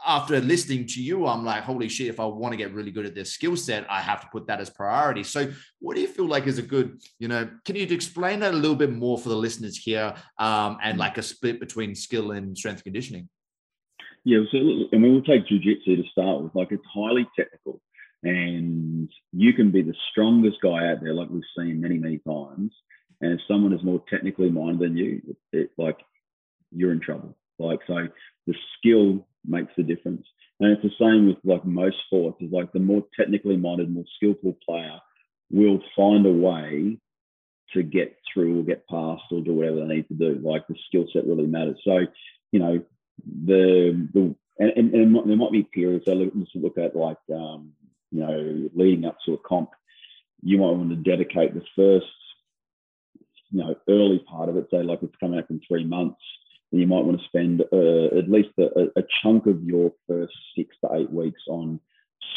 after listening to you, I'm like, holy shit, if I want to get really good at this skill set, I have to put that as priority. So, what do you feel like is a good, you know, can you explain that a little bit more for the listeners here um, and like a split between skill and strength conditioning? Yeah, so and we will take jujitsu to start with. Like it's highly technical, and you can be the strongest guy out there, like we've seen many, many times. And if someone is more technically minded than you, it, it, like you're in trouble. Like so, the skill makes the difference. And it's the same with like most sports. Is like the more technically minded, more skillful player will find a way to get through or get past or do whatever they need to do. Like the skill set really matters. So, you know, the the and, and, and there might be periods. So let's look at like um, you know leading up to a comp. You might want to dedicate the first you know early part of it. Say like it's coming up in three months. Then you might want to spend uh, at least a, a chunk of your first six to eight weeks on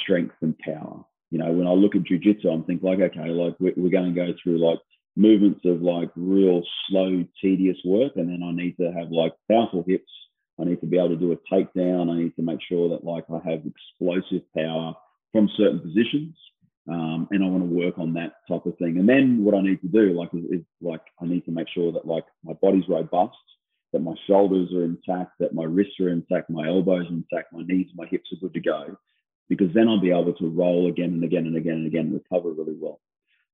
strength and power. You know, when I look at jujitsu, I'm thinking like, okay, like we're, we're going to go through like movements of like real slow, tedious work, and then I need to have like powerful hips I need to be able to do a takedown. I need to make sure that like I have explosive power from certain positions. Um, and I want to work on that type of thing. And then what I need to do, like, is, is, like I need to make sure that like my body's robust, that my shoulders are intact, that my wrists are intact, my elbows are intact, my knees, my hips are good to go, because then I'll be able to roll again and again and again and again, and recover really well.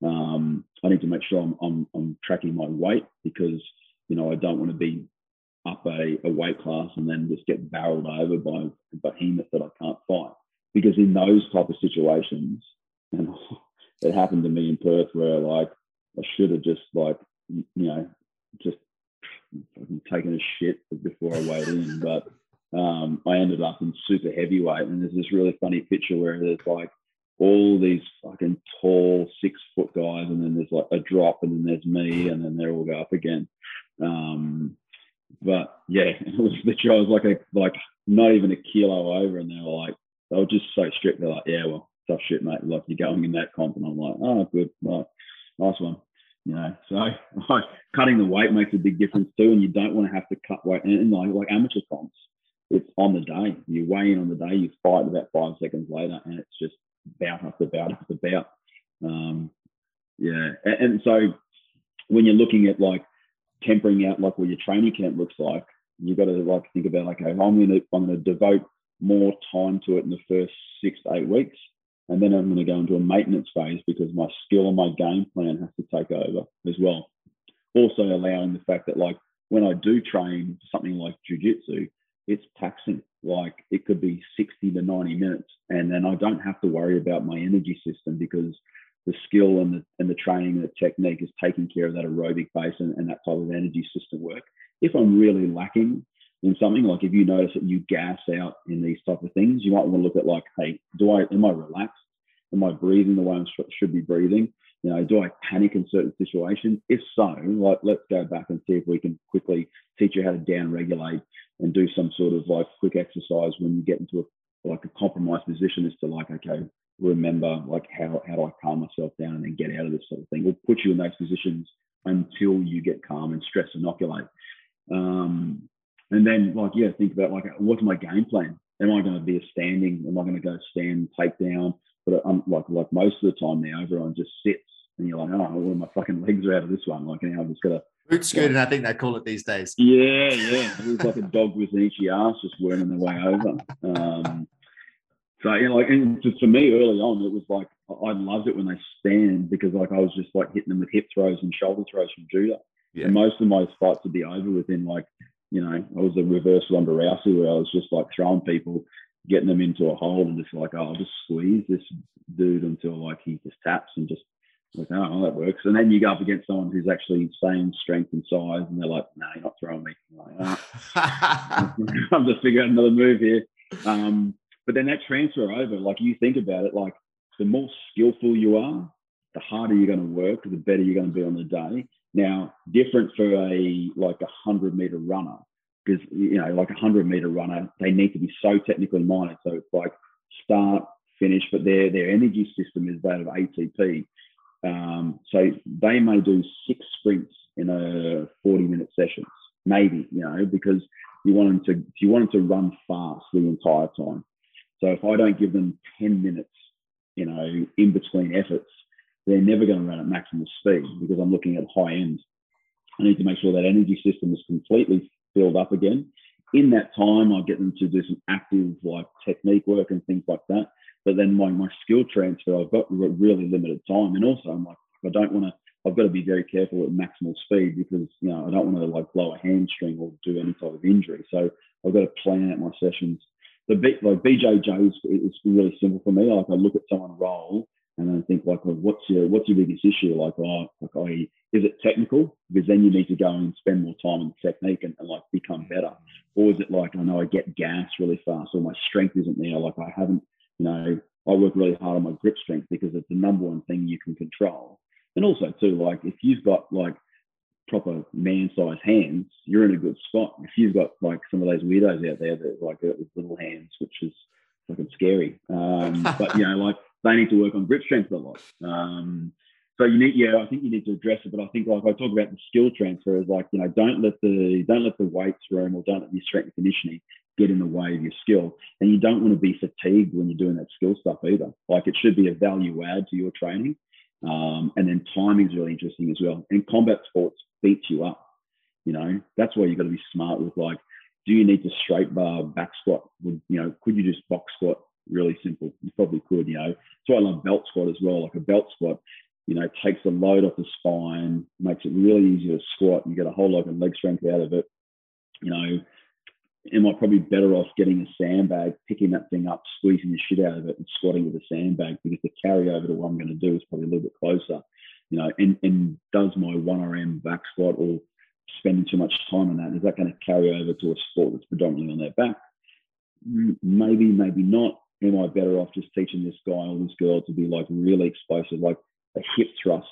Um, I need to make sure I'm, I'm, I'm tracking my weight because you know I don't want to be up a, a weight class and then just get barreled over by a behemoth that I can't fight. Because in those type of situations, and it happened to me in Perth where like I should have just like you know just taken a shit before I weighed in, but um, I ended up in super heavyweight. And there's this really funny picture where there's like all these fucking tall six foot guys, and then there's like a drop, and then there's me, and then they all go up again. Um, but yeah, it was literally I was like a like not even a kilo over, and they were like they were just so strict. They're like, yeah, well, tough shit, mate. Like you're going in that comp, and I'm like, oh, good, right, nice one. You know, so like cutting the weight makes a big difference too, and you don't want to have to cut weight. And like like amateur comps, it's on the day. You weigh in on the day, you fight about five seconds later, and it's just bout after bout after bout. Um, yeah, and, and so when you're looking at like tempering out like what your training camp looks like, you've got to like think about okay, I'm gonna I'm gonna devote more time to it in the first six to eight weeks, and then I'm going to go into a maintenance phase because my skill and my game plan has to take over as well. Also allowing the fact that like when I do train something like jujitsu, it's taxing. Like it could be 60 to 90 minutes, and then I don't have to worry about my energy system because the skill and the and the training and the technique is taking care of that aerobic base and, and that type of energy system work. If I'm really lacking in something, like if you notice that you gas out in these type of things, you might want to look at like, hey, do I am I relaxed? Am I breathing the way I should be breathing? You know, do I panic in certain situations? If so, like let's go back and see if we can quickly teach you how to down regulate and do some sort of like quick exercise when you get into a like a compromised position as to like, okay, remember like how how do I calm myself down and then get out of this sort of thing. We'll put you in those positions until you get calm and stress inoculate. Um, and then like yeah, think about like what's my game plan? Am I going to be a standing? Am I going to go stand take down? But I'm like like most of the time now, everyone just sits and you're like, oh, well, my fucking legs are out of this one. Like, know, I'm just gonna boot scooting. I think they call it these days. Yeah, yeah. It was like a dog with an itchy ass just worming their way over. Um, so you know, like, and just for me early on, it was like I loved it when they stand because like I was just like hitting them with hip throws and shoulder throws from judo. Yeah. And most of my fights would be over within like, you know, I was a reverse Ronda Rousey where I was just like throwing people, getting them into a hold and just like, oh, I'll just squeeze this dude until like he just taps and just like, oh, well, that works. And then you go up against someone who's actually same strength and size, and they're like, no, you're not throwing me. I'm, like, oh. I'm just figuring out another move here. Um, but then that transfer over, like you think about it, like the more skillful you are, the harder you're going to work, the better you're going to be on the day. Now, different for a like a hundred meter runner, because you know, like a hundred meter runner, they need to be so technically minded. So it's like start, finish, but their their energy system is that of ATP. Um, so they may do six sprints in a 40 minute sessions, maybe, you know, because you want them to you want them to run fast the entire time. So if I don't give them 10 minutes, you know, in between efforts, they're never going to run at maximum speed because I'm looking at high end. I need to make sure that energy system is completely filled up again. In that time, I get them to do some active like technique work and things like that. But then my, my skill transfer, I've got really limited time. And also, I'm like, I don't want to, I've got to be very careful at maximal speed because, you know, I don't want to like blow a hamstring or do any type of injury. So I've got to plan out my sessions. The B, like BJJ is, is really simple for me. Like I look at someone roll and I think like, well, what's your what's your biggest issue? Like, oh, like, oh, is it technical? Because then you need to go and spend more time on the technique and, and like become better. Or is it like, I know I get gas really fast, or my strength isn't there? Like I haven't you know, I work really hard on my grip strength because it's the number one thing you can control. And also too, like if you've got like proper man-sized hands, you're in a good spot. If you've got like some of those weirdos out there that like with little hands, which is fucking scary. Um, but you know, like they need to work on grip strength a lot. Um, so you need, yeah, I think you need to address it. But I think like I talk about the skill transfer is like, you know, don't let the don't let the weights room or don't let your strength conditioning get in the way of your skill. And you don't want to be fatigued when you're doing that skill stuff either. Like it should be a value add to your training. Um, and then timing is really interesting as well. And combat sports beats you up. You know, that's why you've got to be smart with like, do you need to straight bar back squat? Would you know, could you just box squat? Really simple. You probably could, you know. So I love belt squat as well. Like a belt squat, you know, takes the load off the spine, makes it really easy to squat. You get a whole lot of leg strength out of it. You know, am I probably better off getting a sandbag, picking that thing up, squeezing the shit out of it, and squatting with a sandbag because the carryover to what I'm going to do is probably a little bit closer. You know, and, and does my one RM back squat or spending too much time on that, is that going to carry over to a sport that's predominantly on their back? maybe, maybe not. Am I better off just teaching this guy or this girl to be like really explosive, like a hip thrust,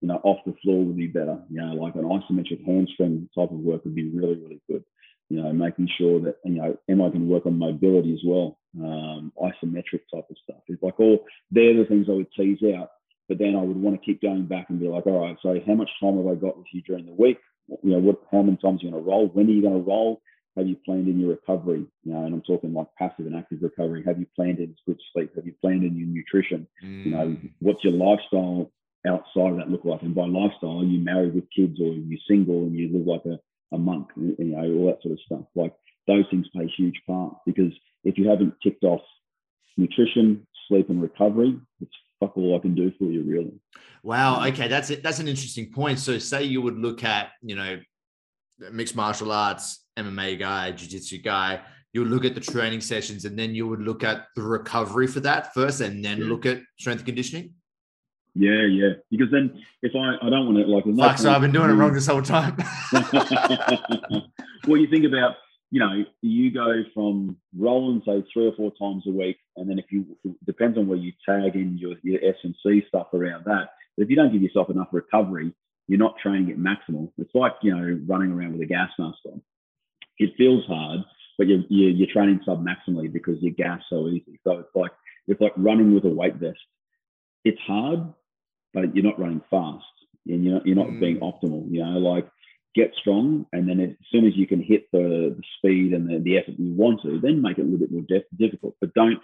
you know, off the floor would be better. You know, like an isometric hamstring type of work would be really, really good. You know, making sure that, you know, am I going to work on mobility as well? Um, isometric type of stuff. It's like all, they're the things I would tease out. But then I would want to keep going back and be like, all right, so how much time have I got with you during the week? You know, what, how many times are you going to roll? When are you going to roll? Have you planned in your recovery? You know, and I'm talking like passive and active recovery. Have you planned in good sleep? Have you planned in your nutrition? Mm. You know, mm. what's your lifestyle outside of that look like? And by lifestyle, are you married with kids or you're you single and you live like a, a monk? You know, all that sort of stuff. Like those things play a huge part because if you haven't ticked off nutrition, sleep, and recovery, it's fuck all I can do for you, really. Wow. Okay, that's it. That's an interesting point. So, say you would look at, you know, mixed martial arts, MMA guy, jiu-jitsu guy. You would look at the training sessions, and then you would look at the recovery for that first, and then yeah. look at strength and conditioning. Yeah, yeah. Because then, if I, I don't want to like. Fuck, so I've been doing it wrong this whole time. well, you think about you know, you go from rolling say three or four times a week, and then if you depends on where you tag in your your S and C stuff around that. But if you don't give yourself enough recovery, you're not training at maximal. It's like you know running around with a gas mask on. It feels hard, but you're you're, you're training sub maximally because you gas so easy. So it's like it's like running with a weight vest. It's hard, but you're not running fast, and you're not, you're not mm. being optimal. You know, like get strong, and then as soon as you can hit the, the speed and the, the, effort you want to, then make it a little bit more def- difficult. But don't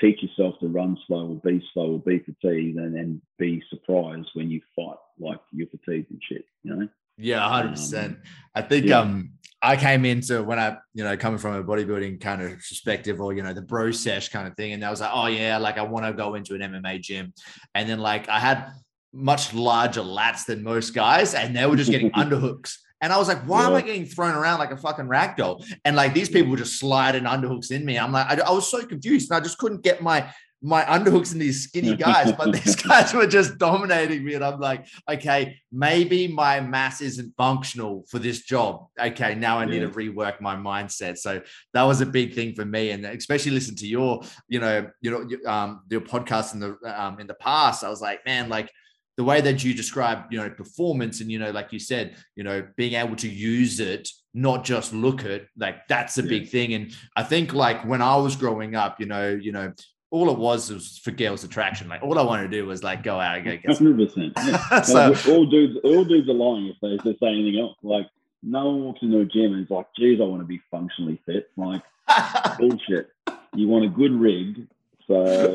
teach yourself to run slow or be slow or be fatigued, and then be surprised when you fight like you're fatigued and shit. You know. Yeah, hundred um, percent. I think yeah. um I came into when I you know coming from a bodybuilding kind of perspective or you know the bro sesh kind of thing, and I was like, oh yeah, like I want to go into an MMA gym, and then like I had much larger lats than most guys, and they were just getting underhooks. And I was like, why yeah. am I getting thrown around like a fucking rag doll? And like these people were just sliding underhooks in me. I'm like, I, I was so confused. And I just couldn't get my my underhooks in these skinny guys, but these guys were just dominating me. And I'm like, okay, maybe my mass isn't functional for this job. Okay, now I need yeah. to rework my mindset. So that was a big thing for me. And especially listen to your, you know, you know, um, your podcast in the um in the past. I was like, man, like the way that you describe you know performance and you know like you said you know being able to use it not just look at like that's a yeah. big thing. And i think like when i was growing up you know you know all it was was for girls attraction. Like all i wanted to do was like go out and go get 100% yeah. so, all dudes all dudes are lying if they, if they say anything else. Like no one walks into a gym and is like geez i want to be functionally fit. Like bullshit. You want a good rig so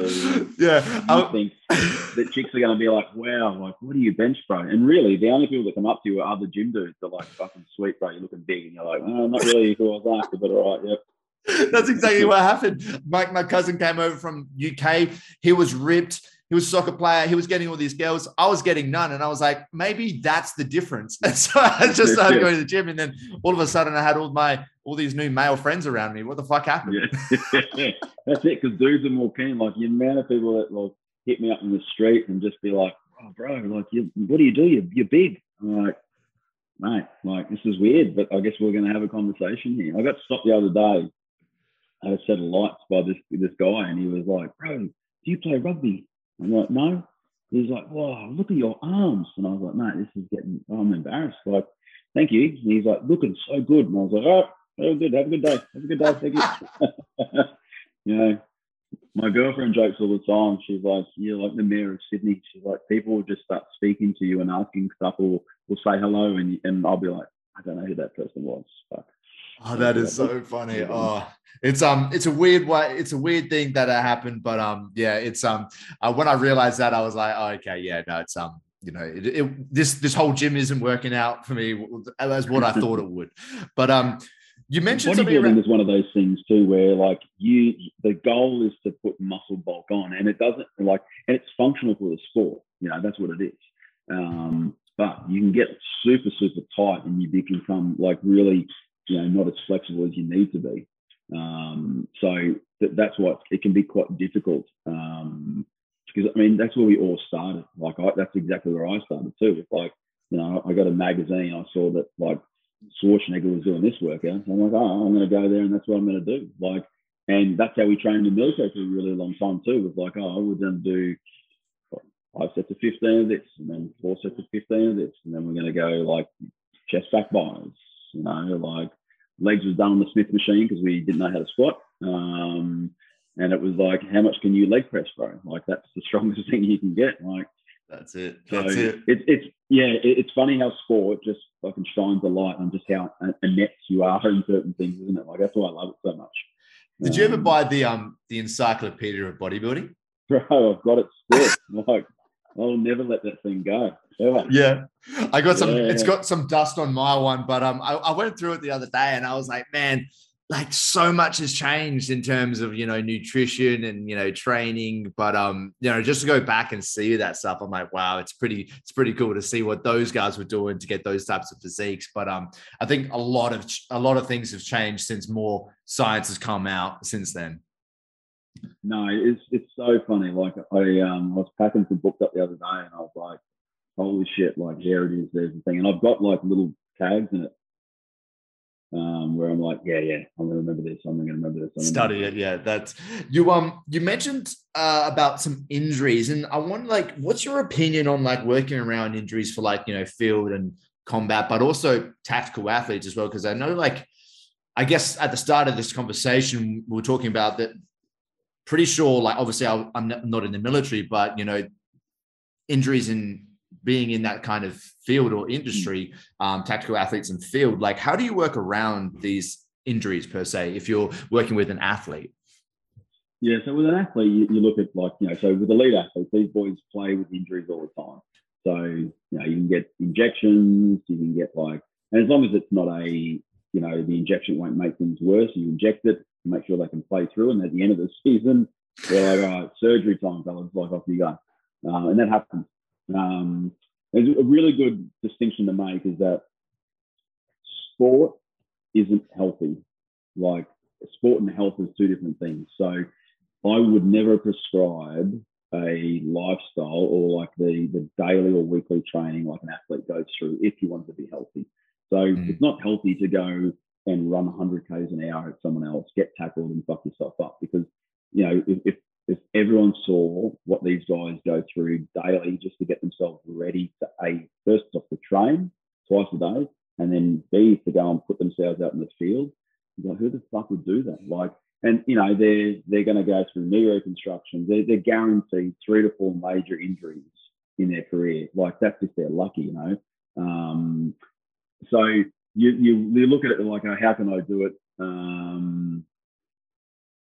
yeah, I um, think that chicks are going to be like, "Wow, like what are you bench, bro?" And really, the only people that come up to you are other gym dudes. They're like, "Fucking sweet, bro. You're looking big," and you're like, "Oh, not really who I was after, but all right, yep." That's exactly what happened. Mike, my cousin came over from UK. He was ripped he was a soccer player. He was getting all these girls. I was getting none. And I was like, maybe that's the difference. And so I just started going to the gym. And then all of a sudden I had all my all these new male friends around me. What the fuck happened? Yeah. that's it. Because dudes are more keen. Like the amount of people that like hit me up in the street and just be like, oh, bro, like, you, what do you do? You're, you're big. I'm like, mate, like, this is weird, but I guess we're going to have a conversation here. I got stopped the other day I had a set of lights by this this guy, and he was like, "Bro, do you play rugby?" I'm like, no. He's like, wow, look at your arms. And I was like, mate, this is getting, I'm embarrassed. Like, thank you. And he's like, looking so good. And I was like, oh, oh good. Have a good day. Have a good day. Thank you. you know, my girlfriend jokes all the time. She's like, you're like the mayor of Sydney. She's like, people will just start speaking to you and asking stuff or will say hello. And, and I'll be like, I don't know who that person was. But Oh, that is so funny. Oh, it's um, it's a weird way. It's a weird thing that happened, but um, yeah, it's um, uh, when I realized that, I was like, oh, okay, yeah, no, it's um, you know, it, it, this this whole gym isn't working out for me as what I thought it would. But um, you mentioned bodybuilding around- is one of those things too, where like you, the goal is to put muscle bulk on, and it doesn't like, and it's functional for the sport. You know, that's what it is. Um, but you can get super super tight, and you become like really you know not as flexible as you need to be. Um, so that's what it can be quite difficult. Um, because I mean that's where we all started. Like I, that's exactly where I started too. It's like you know I got a magazine. I saw that like Schwarzenegger was doing this workout. I'm like, oh, I'm going to go there, and that's what I'm going to do. Like and that's how we trained the military for a really long time too. Was like, oh, we're going to do five sets of 15 of this, and then four sets of 15 of this, and then we're going to go like chest back bars, you know, like legs was done on the Smith machine because we didn't know how to squat. Um, and it was like, how much can you leg press, bro? Like that's the strongest thing you can get. Like that's it. That's so it. It's it's yeah. It, it's funny how sport just fucking shines a light on just how inept you are in certain things, isn't it? Like that's why I love it so much. Did um, you ever um, buy the um the Encyclopedia of Bodybuilding? Bro, I've got it still. like I'll never let that thing go. Ever. Yeah, I got some. Yeah. It's got some dust on my one, but um, I, I went through it the other day, and I was like, man, like so much has changed in terms of you know nutrition and you know training but um you know just to go back and see that stuff i'm like wow it's pretty it's pretty cool to see what those guys were doing to get those types of physiques but um i think a lot of a lot of things have changed since more science has come out since then. No it's it's so funny like i um I was packing some books up the other day and i was like holy shit like here it is there's the thing and i've got like little tags in it um, where I'm like, yeah, yeah, I'm gonna remember this. I'm gonna remember this. Study it, yeah. That's you. Um, you mentioned uh, about some injuries, and I wonder, like, what's your opinion on like working around injuries for like you know field and combat, but also tactical athletes as well? Because I know, like, I guess at the start of this conversation, we were talking about that. Pretty sure, like, obviously, I'm not in the military, but you know, injuries in being in that kind of field or industry, um, tactical athletes and field, like how do you work around these injuries per se if you're working with an athlete? Yeah, so with an athlete, you, you look at like, you know, so with elite athletes, these boys play with injuries all the time. So, you know, you can get injections, you can get like, and as long as it's not a, you know, the injection won't make things worse, you inject it, make sure they can play through. And at the end of the season, they're like, all right, surgery time, fellas, like off you go. Uh, and that happens um, there's a really good distinction to make is that sport isn't healthy. Like sport and health is two different things. So I would never prescribe a lifestyle or like the, the daily or weekly training like an athlete goes through if you want to be healthy. So mm. it's not healthy to go and run 100 k's an hour at someone else, get tackled and fuck yourself up because you know if, if if everyone saw what these guys go through daily just to get themselves ready to a first off the train twice a day and then b to go and put themselves out in the field like who the fuck would do that? Like and you know they're they're going to go through knee reconstruction. They're, they're guaranteed three to four major injuries in their career. Like that's if they're lucky you know? Um, so you, you you look at it like oh, how can i do it? Um,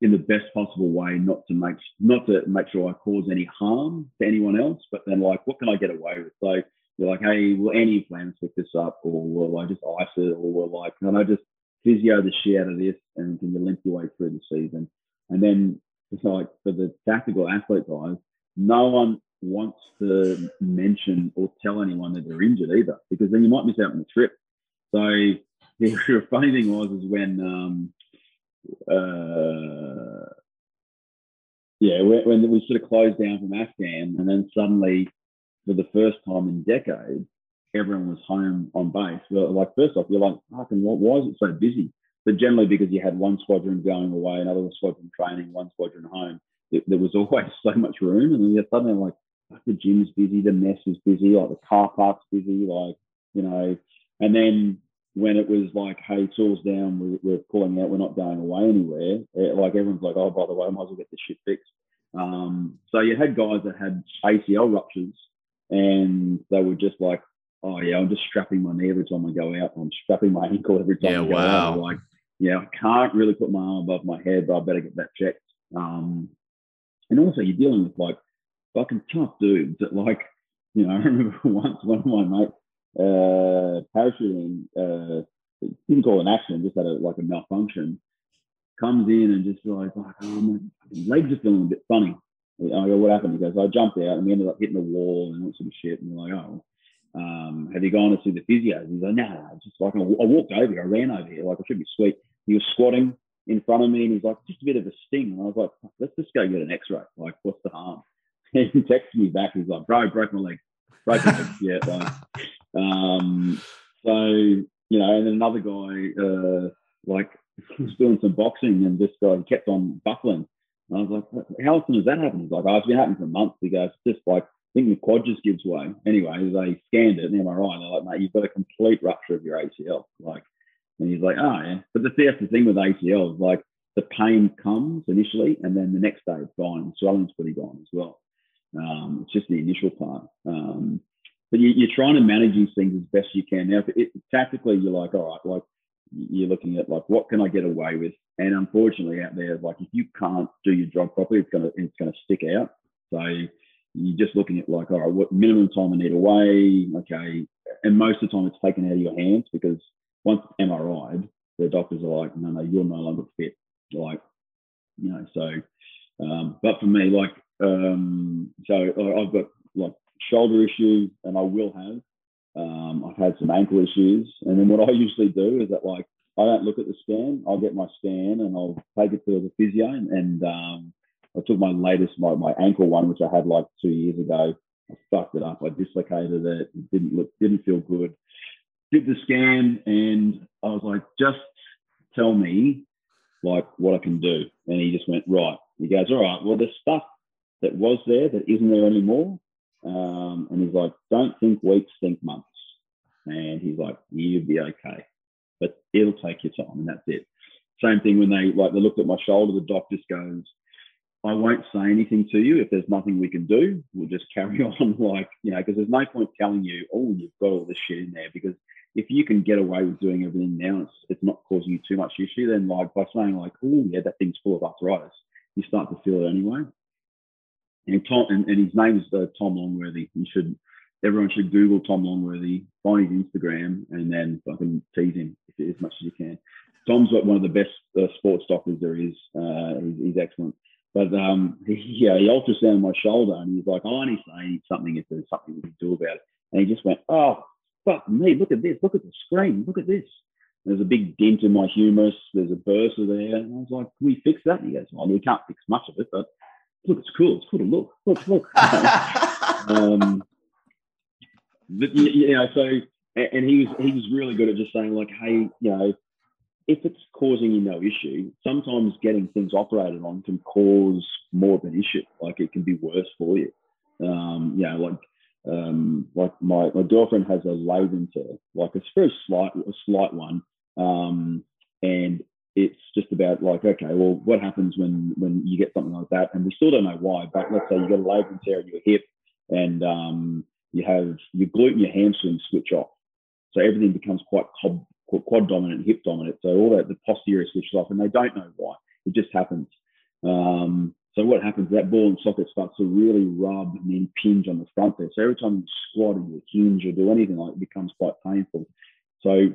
in the best possible way, not to make not to make sure I cause any harm to anyone else, but then like, what can I get away with? So you're like, hey, will any plans pick this up, or will I just ice it, or will like, can I just physio the shit out of this, and can you limp your way through the season? And then it's like for the tactical athlete guys, no one wants to mention or tell anyone that they're injured either, because then you might miss out on the trip. So the funny thing was is when um, uh, yeah, when, we sort of closed down from Afghan, and then suddenly, for the first time in decades, everyone was home on base. Well, like first off, you're like, fucking, why is it so busy? But generally, because you had one squadron going away, another squadron training, one squadron home, it, there was always so much room, and then you suddenly like, the gym's busy, the mess is busy, like the car park's busy, like you know, and then when it was like, hey, tools down, we, are pulling out, we're not going away anywhere. It, like everyone's like, oh, by the way, I might as well get this shit fixed. Um, so you had guys that had ACL ruptures and they were just like, oh yeah, I'm just strapping my knee every time I go out. I'm strapping my ankle every time yeah, I go wow. out. Like, yeah, I can't really put my arm above my head, but I better get that checked. Um, and also you're dealing with like fucking tough dudes that like, you know, I remember once one of my mates uh, parachuting, uh, didn't call an accident, just had a, like a malfunction, comes in and just like, oh, my legs are feeling a bit funny. I go, what happened? He goes, I jumped out and we ended up hitting the wall and all sort of shit. And we're like, oh, um, have you gone to see the physio? And he's like, nah, just like, I walked over here, I ran over here, like I should be sweet. He was squatting in front of me and he's like, just a bit of a sting. And I was like, let's just go get an x-ray. Like, what's the harm? And he texted me back. He's like, bro, broke my leg. Broke my leg. yeah. Like, um, so, you know, and then another guy, uh, like was doing some boxing and this guy kept on buckling. And I was like, how often does that happen? He's like, oh, it's been happening for months. He goes, just like, I think the quad just gives way. Anyway, they scanned it, the MRI, and they're like, mate, you've got a complete rupture of your ACL. Like, and he's like, oh, yeah. But the, that's the thing with ACL is like the pain comes initially, and then the next day it's gone, and swelling's pretty gone as well. Um, it's just the initial part. Um, but you, are trying to manage these things as best you can. Now, it, tactically, you're like, all right, like you're looking at like what can I get away with? And unfortunately, out there, like if you can't do your job properly, it's gonna it's gonna stick out. So you're just looking at like, all right, what minimum time I need away? Okay, and most of the time it's taken out of your hands because once MRI'd, the doctors are like, no, no, you're no longer fit. Like, you know, so. Um, but for me, like, um, so I've got like shoulder issues, and I will have. Um, I've had some ankle issues, and then what I usually do is that like I don't look at the scan. I'll get my scan and I'll take it to the physio. And, and um, I took my latest my, my ankle one, which I had like two years ago. I fucked it up. I dislocated it. It didn't look didn't feel good. Did the scan and I was like, just tell me like what I can do. And he just went right. He goes, all right. Well, the stuff that was there that isn't there anymore. Um, and he's like, don't think weeks, think months. And he's like, you'll be okay, but it'll take your time, and that's it. Same thing when they like they looked at my shoulder. The doctor just goes, I won't say anything to you if there's nothing we can do. We'll just carry on, like you know, because there's no point telling you, oh, you've got all this shit in there, because if you can get away with doing everything now, it's, it's not causing you too much issue. Then, like by saying like, oh yeah, that thing's full of arthritis, you start to feel it anyway. And Tom, and, and his name is uh, Tom Longworthy. You should, everyone should Google Tom Longworthy, find his Instagram, and then fucking tease him as much as you can. Tom's one of the best uh, sports doctors there is. Uh, he's, he's, excellent. But um, he, yeah, he ultrasounded my shoulder and he's like, "I only say something if there's something we can do about it." And he just went, "Oh, fuck me! Look at this! Look at the screen! Look at this!" There's a big dent in my humerus. There's a bursa there. And I was like, "Can we fix that?" And he goes, "Well, we can't fix much of it, but look, it's cool. It's cool to look. Look, look. um, but, you know, so and he was he was really good at just saying like, hey, you know, if it's causing you no issue, sometimes getting things operated on can cause more of an issue. Like it can be worse for you. Um, you know, like um, like my, my girlfriend has a labral tear, like it's very slight, a slight one. Um, and it's just about like, okay, well, what happens when when you get something like that? And we still don't know why, but let's say you got a labrum tear in your hip and um, you have your glute and your hamstring switch off. So everything becomes quite quad, quad dominant, hip dominant. So all that the posterior switches off, and they don't know why. It just happens. Um, so what happens? That ball and socket starts to really rub and then impinge on the front there. So every time you squat or you hinge or do anything like it becomes quite painful. So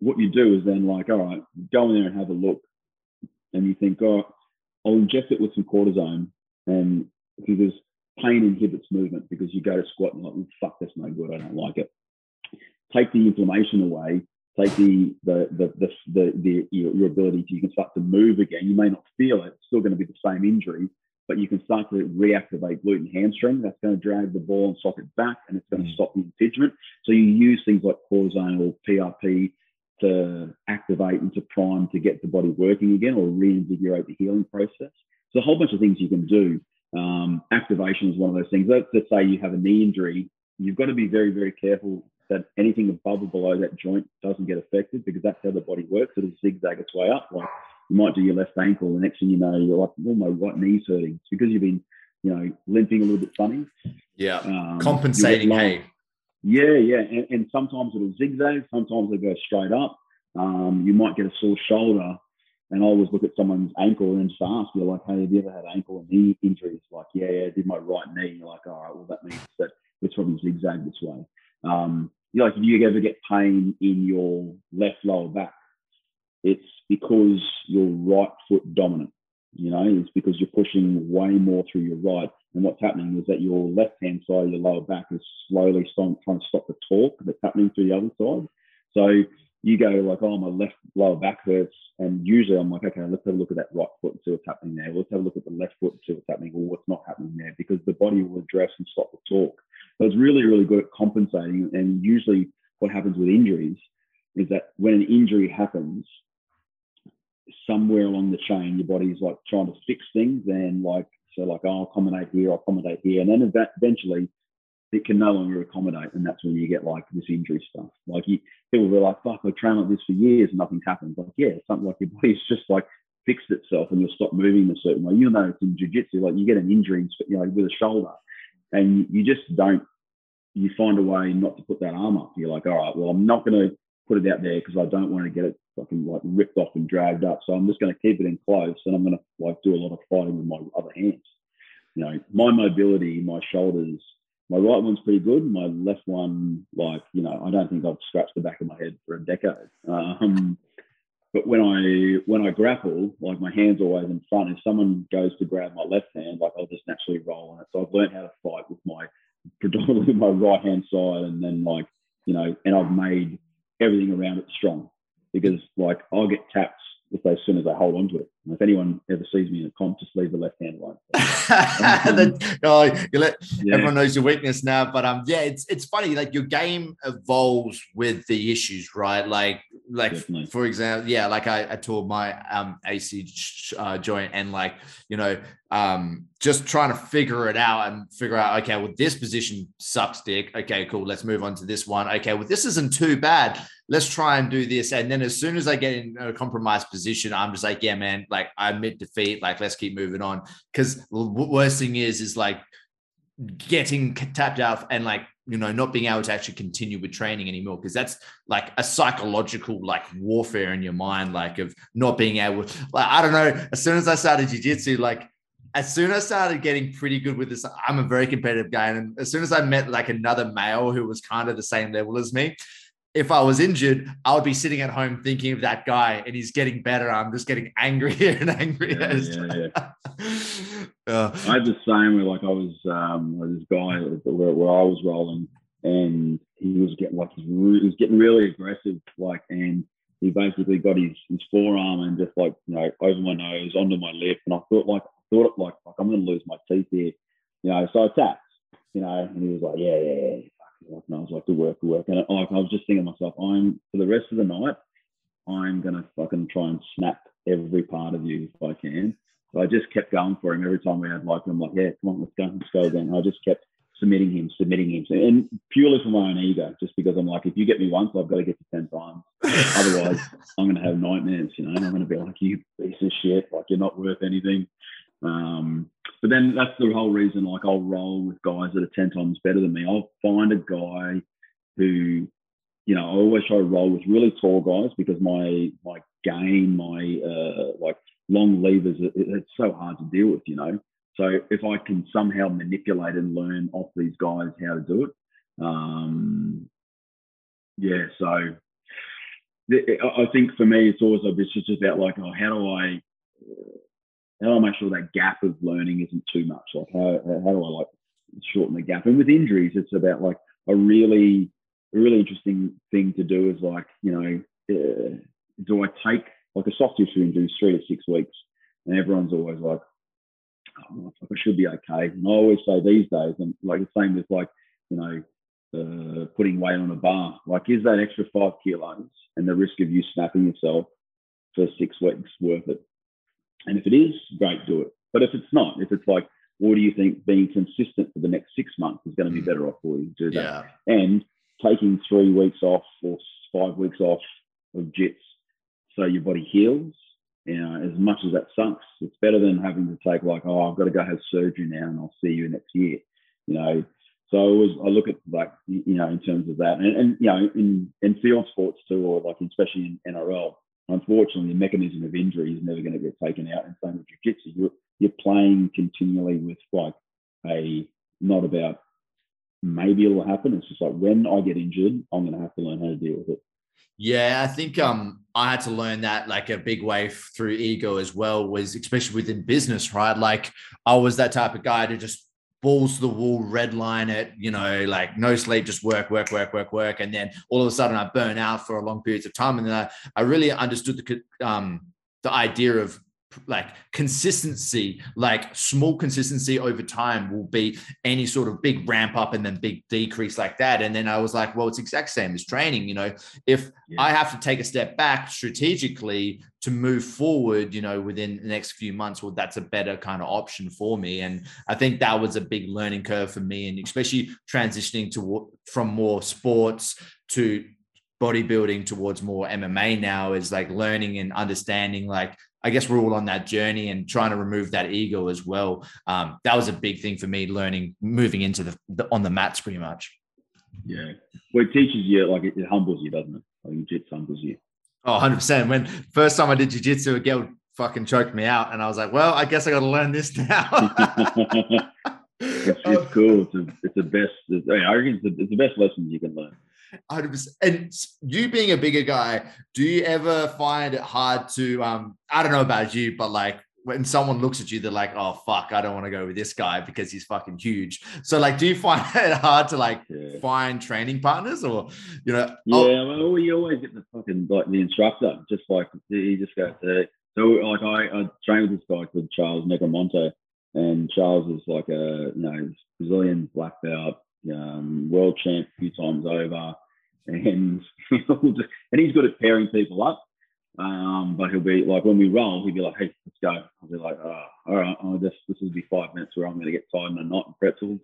what you do is then like, all right, go in there and have a look. And you think, oh, I'll inject it with some cortisone. And because pain inhibits movement because you go to squat and like, oh, fuck, that's no good. I don't like it. Take the inflammation away. Take the the the the, the, the your, your ability to you can start to move again. You may not feel it. It's still going to be the same injury, but you can start to reactivate glute and hamstring. That's going to drag the ball and socket back, and it's going to mm. stop the impingement. So you use things like cortisone or PRP to activate and to prime to get the body working again or reinvigorate the healing process. So a whole bunch of things you can do. Um, activation is one of those things. Let's, let's say you have a knee injury, you've got to be very, very careful that anything above or below that joint doesn't get affected because that's how the body works. It'll zigzag its way up. Like you might do your left ankle, the next thing you know, you're like, oh, my right knee's hurting. It's because you've been, you know, limping a little bit funny. Yeah. Um, Compensating, hey. Yeah, yeah. And, and, sometimes it'll zigzag, sometimes it'll go straight up. Um, you might get a sore shoulder. And I always look at someone's ankle and just ask, you're like, hey, have you ever had ankle and knee injuries? Like, yeah, yeah, I did my right knee. You're like, all right, well, that means that it's probably zigzag this way. Um, you know, like if you ever get pain in your left lower back, it's because you're right foot dominant. You know, it's because you're pushing way more through your right. And what's happening is that your left hand side of your lower back is slowly trying to stop the torque that's happening through the other side. So you go like, oh, my left lower back hurts. And usually I'm like, okay, let's have a look at that right foot and see what's happening there. Let's have a look at the left foot and see what's happening or what's not happening there because the body will address and stop the torque. So it's really, really good at compensating. And usually what happens with injuries is that when an injury happens, somewhere along the chain, your body's like trying to fix things and like, so like, oh, I'll accommodate here, I'll accommodate here. And then eventually it can no longer accommodate. And that's when you get like this injury stuff. Like you, people were like, fuck, I've trained like this for years and nothing's happened. Like, yeah, something like your body's just like fixed itself and you'll stop moving a certain way. You know, it's in jiu-jitsu, like you get an injury, you know, with a shoulder and you just don't, you find a way not to put that arm up. You're like, all right, well, I'm not going to put it out there because I don't want to get it fucking like ripped off and dragged up. So I'm just going to keep it in close and I'm going to like do a lot of fighting with my other hands. You know, my mobility, my shoulders, my right one's pretty good. My left one, like, you know, I don't think I've scratched the back of my head for a decade. Um, but when I when I grapple, like my hands always in front. If someone goes to grab my left hand, like I'll just naturally roll on it. So I've learned how to fight with my predominantly my right hand side, and then like you know, and I've made everything around it strong because like I'll get taps if as soon as I hold on to it. And if anyone ever sees me in a comp, just leave the left hand alone. oh, you let yeah. everyone knows your weakness now. But um, yeah, it's it's funny. Like your game evolves with the issues, right? Like like Definitely. for example, yeah, like I, I tore my um AC uh, joint and like you know um just trying to figure it out and figure out okay well this position sucks dick okay cool let's move on to this one okay well this isn't too bad let's try and do this. And then as soon as I get in a compromised position, I'm just like, yeah, man, like I admit defeat, like let's keep moving on. Because the worst thing is, is like getting tapped out and like you know not being able to actually continue with training anymore because that's like a psychological like warfare in your mind like of not being able like i don't know as soon as i started jiu-jitsu like as soon as I started getting pretty good with this, I'm a very competitive guy. And as soon as I met like another male who was kind of the same level as me, if I was injured, I would be sitting at home thinking of that guy and he's getting better. I'm just getting angrier and angrier. Yeah, yeah, yeah. I had the same where like I was um, this guy where, where I was rolling and he was getting like he was getting really aggressive, like and he basically got his, his forearm and just like you know over my nose onto my lip and I thought like I thought it like like I'm gonna lose my teeth here, you know. So I tapped, you know, and he was like, yeah, yeah, yeah like, and I was like, good work, good work. And like, I was just thinking to myself, I'm for the rest of the night, I'm gonna fucking try and snap every part of you if I can. So I just kept going for him every time we had like I'm like, yeah, come on, let's go, let's go again. I just kept submitting him, submitting him, and purely for my own ego, just because I'm like, if you get me once, I've got to get you ten times. Otherwise, I'm gonna have nightmares, you know. And I'm gonna be like, you piece of shit, like you're not worth anything. Um, but then that's the whole reason. Like I'll roll with guys that are ten times better than me. I'll find a guy who, you know, I always try to roll with really tall guys because my my game, my uh, like long levers, it, it's so hard to deal with. You know, so if I can somehow manipulate and learn off these guys how to do it, um, yeah. So I think for me, it's always it's just about like, oh, how do I how do I make sure that gap of learning isn't too much? Like how, how do I like shorten the gap? And with injuries, it's about like a really a really interesting thing to do is like you know uh, do I take like a soft tissue injury three to six weeks, and everyone's always like, oh, I should be okay. And I always say these days, and like the same with like you know uh, putting weight on a bar. Like, is that extra five kilos and the risk of you snapping yourself for six weeks worth it? And if it is, great, do it. But if it's not, if it's like, what do you think being consistent for the next six months is going to be mm. better off for you? Do that. Yeah. And taking three weeks off or five weeks off of jits so your body heals. You know, as much as that sucks, it's better than having to take like, oh, I've got to go have surgery now and I'll see you next year. You know, so I always I look at like you know in terms of that, and, and you know in in field sports too, or like especially in NRL, unfortunately, the mechanism of injury is never going to get taken out. And same with jiu-jitsu, you're, you're playing continually with like a not about maybe it'll happen. It's just like when I get injured, I'm going to have to learn how to deal with it. Yeah, I think um I had to learn that like a big way through ego as well was especially within business, right? Like I was that type of guy to just balls to the wall, red line it, you know, like no sleep, just work, work, work, work, work. And then all of a sudden I burn out for a long periods of time. And then I, I really understood the, um, the idea of like consistency, like small consistency over time will be any sort of big ramp up and then big decrease like that. And then I was like, well, it's exact same as training. You know, if yeah. I have to take a step back strategically to move forward, you know, within the next few months, well, that's a better kind of option for me. And I think that was a big learning curve for me, and especially transitioning to from more sports to bodybuilding towards more MMA now is like learning and understanding like I guess we're all on that journey and trying to remove that ego as well. Um, that was a big thing for me learning, moving into the, the on the mats pretty much. Yeah. Well, it teaches you, like, it, it humbles you, doesn't it? Like, jiu humbles you. Oh, 100%. When first time I did jiu-jitsu, a girl fucking choked me out. And I was like, well, I guess I got to learn this now. it's, it's cool. It's, a, it's the best. It's, I reckon it's, it's the best lessons you can learn. 100%. And you being a bigger guy, do you ever find it hard to, um, I don't know about you, but like when someone looks at you, they're like, oh, fuck, I don't want to go with this guy because he's fucking huge. So, like, do you find it hard to like yeah. find training partners or, you know? Yeah, oh, well, you always get the fucking, like, the instructor, just like, he just goes, so, like, I, I trained with this guy called Charles Negromonte, and Charles is like a, you know, Brazilian black belt, um, world champ a few times over, and and he's good at pairing people up. Um, but he'll be like when we roll, he'll be like, "Hey, let's go." I'll be like, oh, "All right, oh, this this will be five minutes where I'm going to get tied in a knot and pretzels."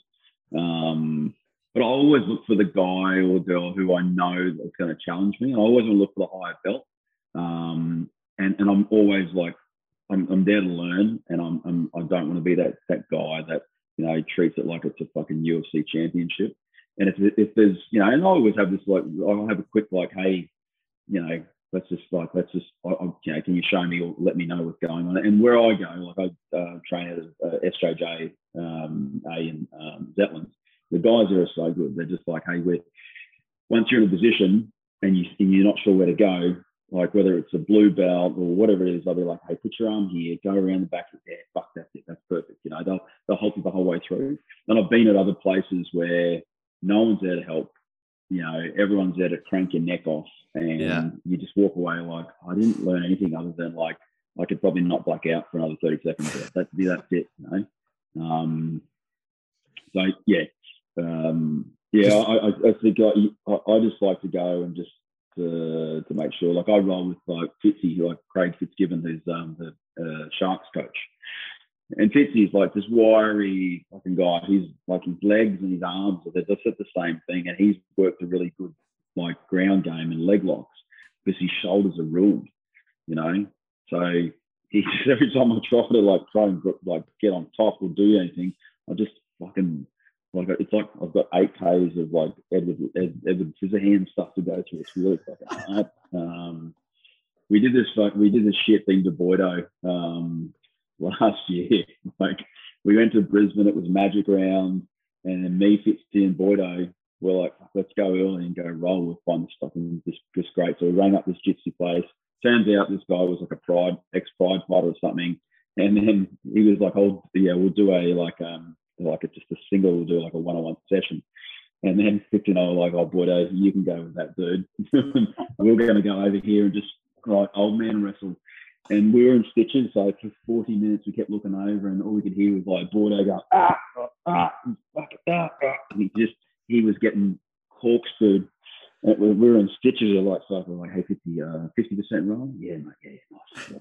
Um, but I always look for the guy or girl who I know that's going to challenge me. I always want to look for the higher belt, um, and and I'm always like, I'm, I'm there to learn, and I'm, I'm I don't want to be that that guy that you know treats it like it's a fucking UFC championship. And if, if there's, you know, and I always have this like, I'll have a quick like, hey, you know, let's just like, let's just, I, I, you know, can you show me or let me know what's going on? And where I go, like I uh, train at uh, SJJ um, A and um, Zetland, the guys there are so good. They're just like, hey, we're, once you're in a position and, you, and you're not sure where to go, like whether it's a blue belt or whatever it is, they'll be like, hey, put your arm here, go around the back of the head. Fuck, that's it. That's perfect. You know, they'll, they'll help you the whole way through. And I've been at other places where no one's there to help. You know, everyone's there to crank your neck off, and yeah. you just walk away like I didn't learn anything other than like I could probably not black out for another thirty seconds. That's that's it. You know. Um, so yeah, um, yeah. I, I, I think I, I just like to go and just to, to make sure. Like I roll with like Fitzy, like Craig Fitzgibbon, who's um, the uh, Sharks coach, and Fitzy's like this wiry fucking guy. He's like his legs and his arms they're just at the same thing. And he's worked a really good like ground game and leg locks because his shoulders are ruined, you know. So he every time I try to like try and like get on top or do anything, I just fucking like it's like I've got eight Ks of like Edward Ed, Edward Scissorhands stuff to go through. It's really fucking hard. Um, we did this like we did this shit thing to Boydo. Um, last year. like we went to Brisbane, it was Magic Round, and then me, Fitzy, and Boydo were like, let's go early and go roll. We'll find this fucking just, just great. So we rang up this gypsy place. Turns out this guy was like a pride, ex-pride fighter or something. And then he was like, oh yeah, we'll do a like um like a, just a single, we'll do like a one-on-one session. And then 15 I were like, oh, Boydo, you can go with that dude. we're going to go over here and just like old man wrestle and we were in stitches. So for 40 minutes, we kept looking over, and all we could hear was like Boydo go, ah, ah, ah, ah, ah. And he just, he was getting corkscrewed. And we were in stitches. Like, so we're like, hey, 50, uh, 50% wrong? Yeah, mate, yeah,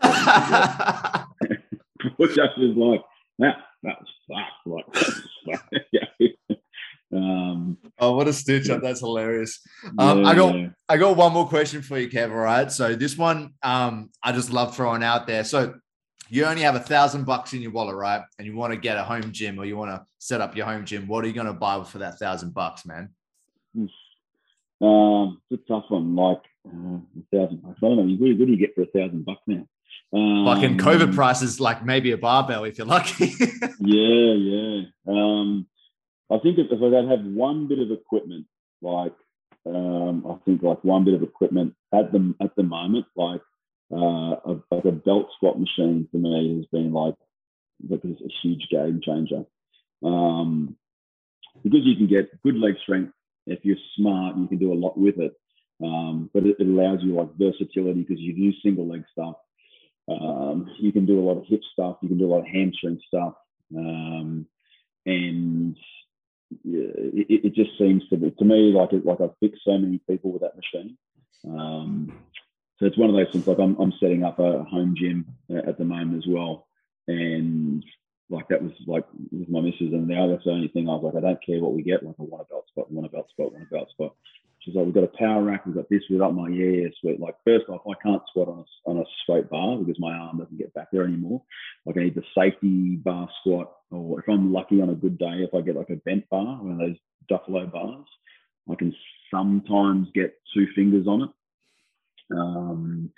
nice. Boydo was like, that, that was fucked. Like, yeah. Um, oh, what a stitch up! That's hilarious. Um, yeah, I got yeah. I got one more question for you, Kev. All right, so this one um, I just love throwing out there. So you only have a thousand bucks in your wallet, right? And you want to get a home gym or you want to set up your home gym. What are you going to buy for that thousand bucks, man? Um, it's a tough one. Like uh, a thousand bucks. I don't know. What do you get for a thousand bucks now? Um, like in COVID prices, like maybe a barbell if you're lucky. yeah, yeah. Um, I think if, if I don't have one bit of equipment, like um, I think like one bit of equipment at the at the moment, like uh, a, like a belt squat machine for me has been like like a huge game changer. Um, because you can get good leg strength if you're smart, you can do a lot with it. Um, but it, it, allows you like versatility because you do single leg stuff. Um, you can do a lot of hip stuff. You can do a lot of hamstring stuff, um, and it, it, just seems to be to me like it, like I've fixed so many people with that machine. Um, so it's one of those things. Like I'm, I'm setting up a home gym at the moment as well, and like that was like with my missus and now that's the only thing I was like, I don't care what we get, like I want a belt squat, want a belt squat, want a belt squat. She's like, we've got a power rack, we've got this, we've got my yeah, yeah, sweet. Like first off, I can't squat on a, on a straight bar because my arm doesn't get back there anymore. Like I need the safety bar squat, or if I'm lucky on a good day, if I get like a bent bar, one of those Duffalo bars, I can sometimes get two fingers on it. Um,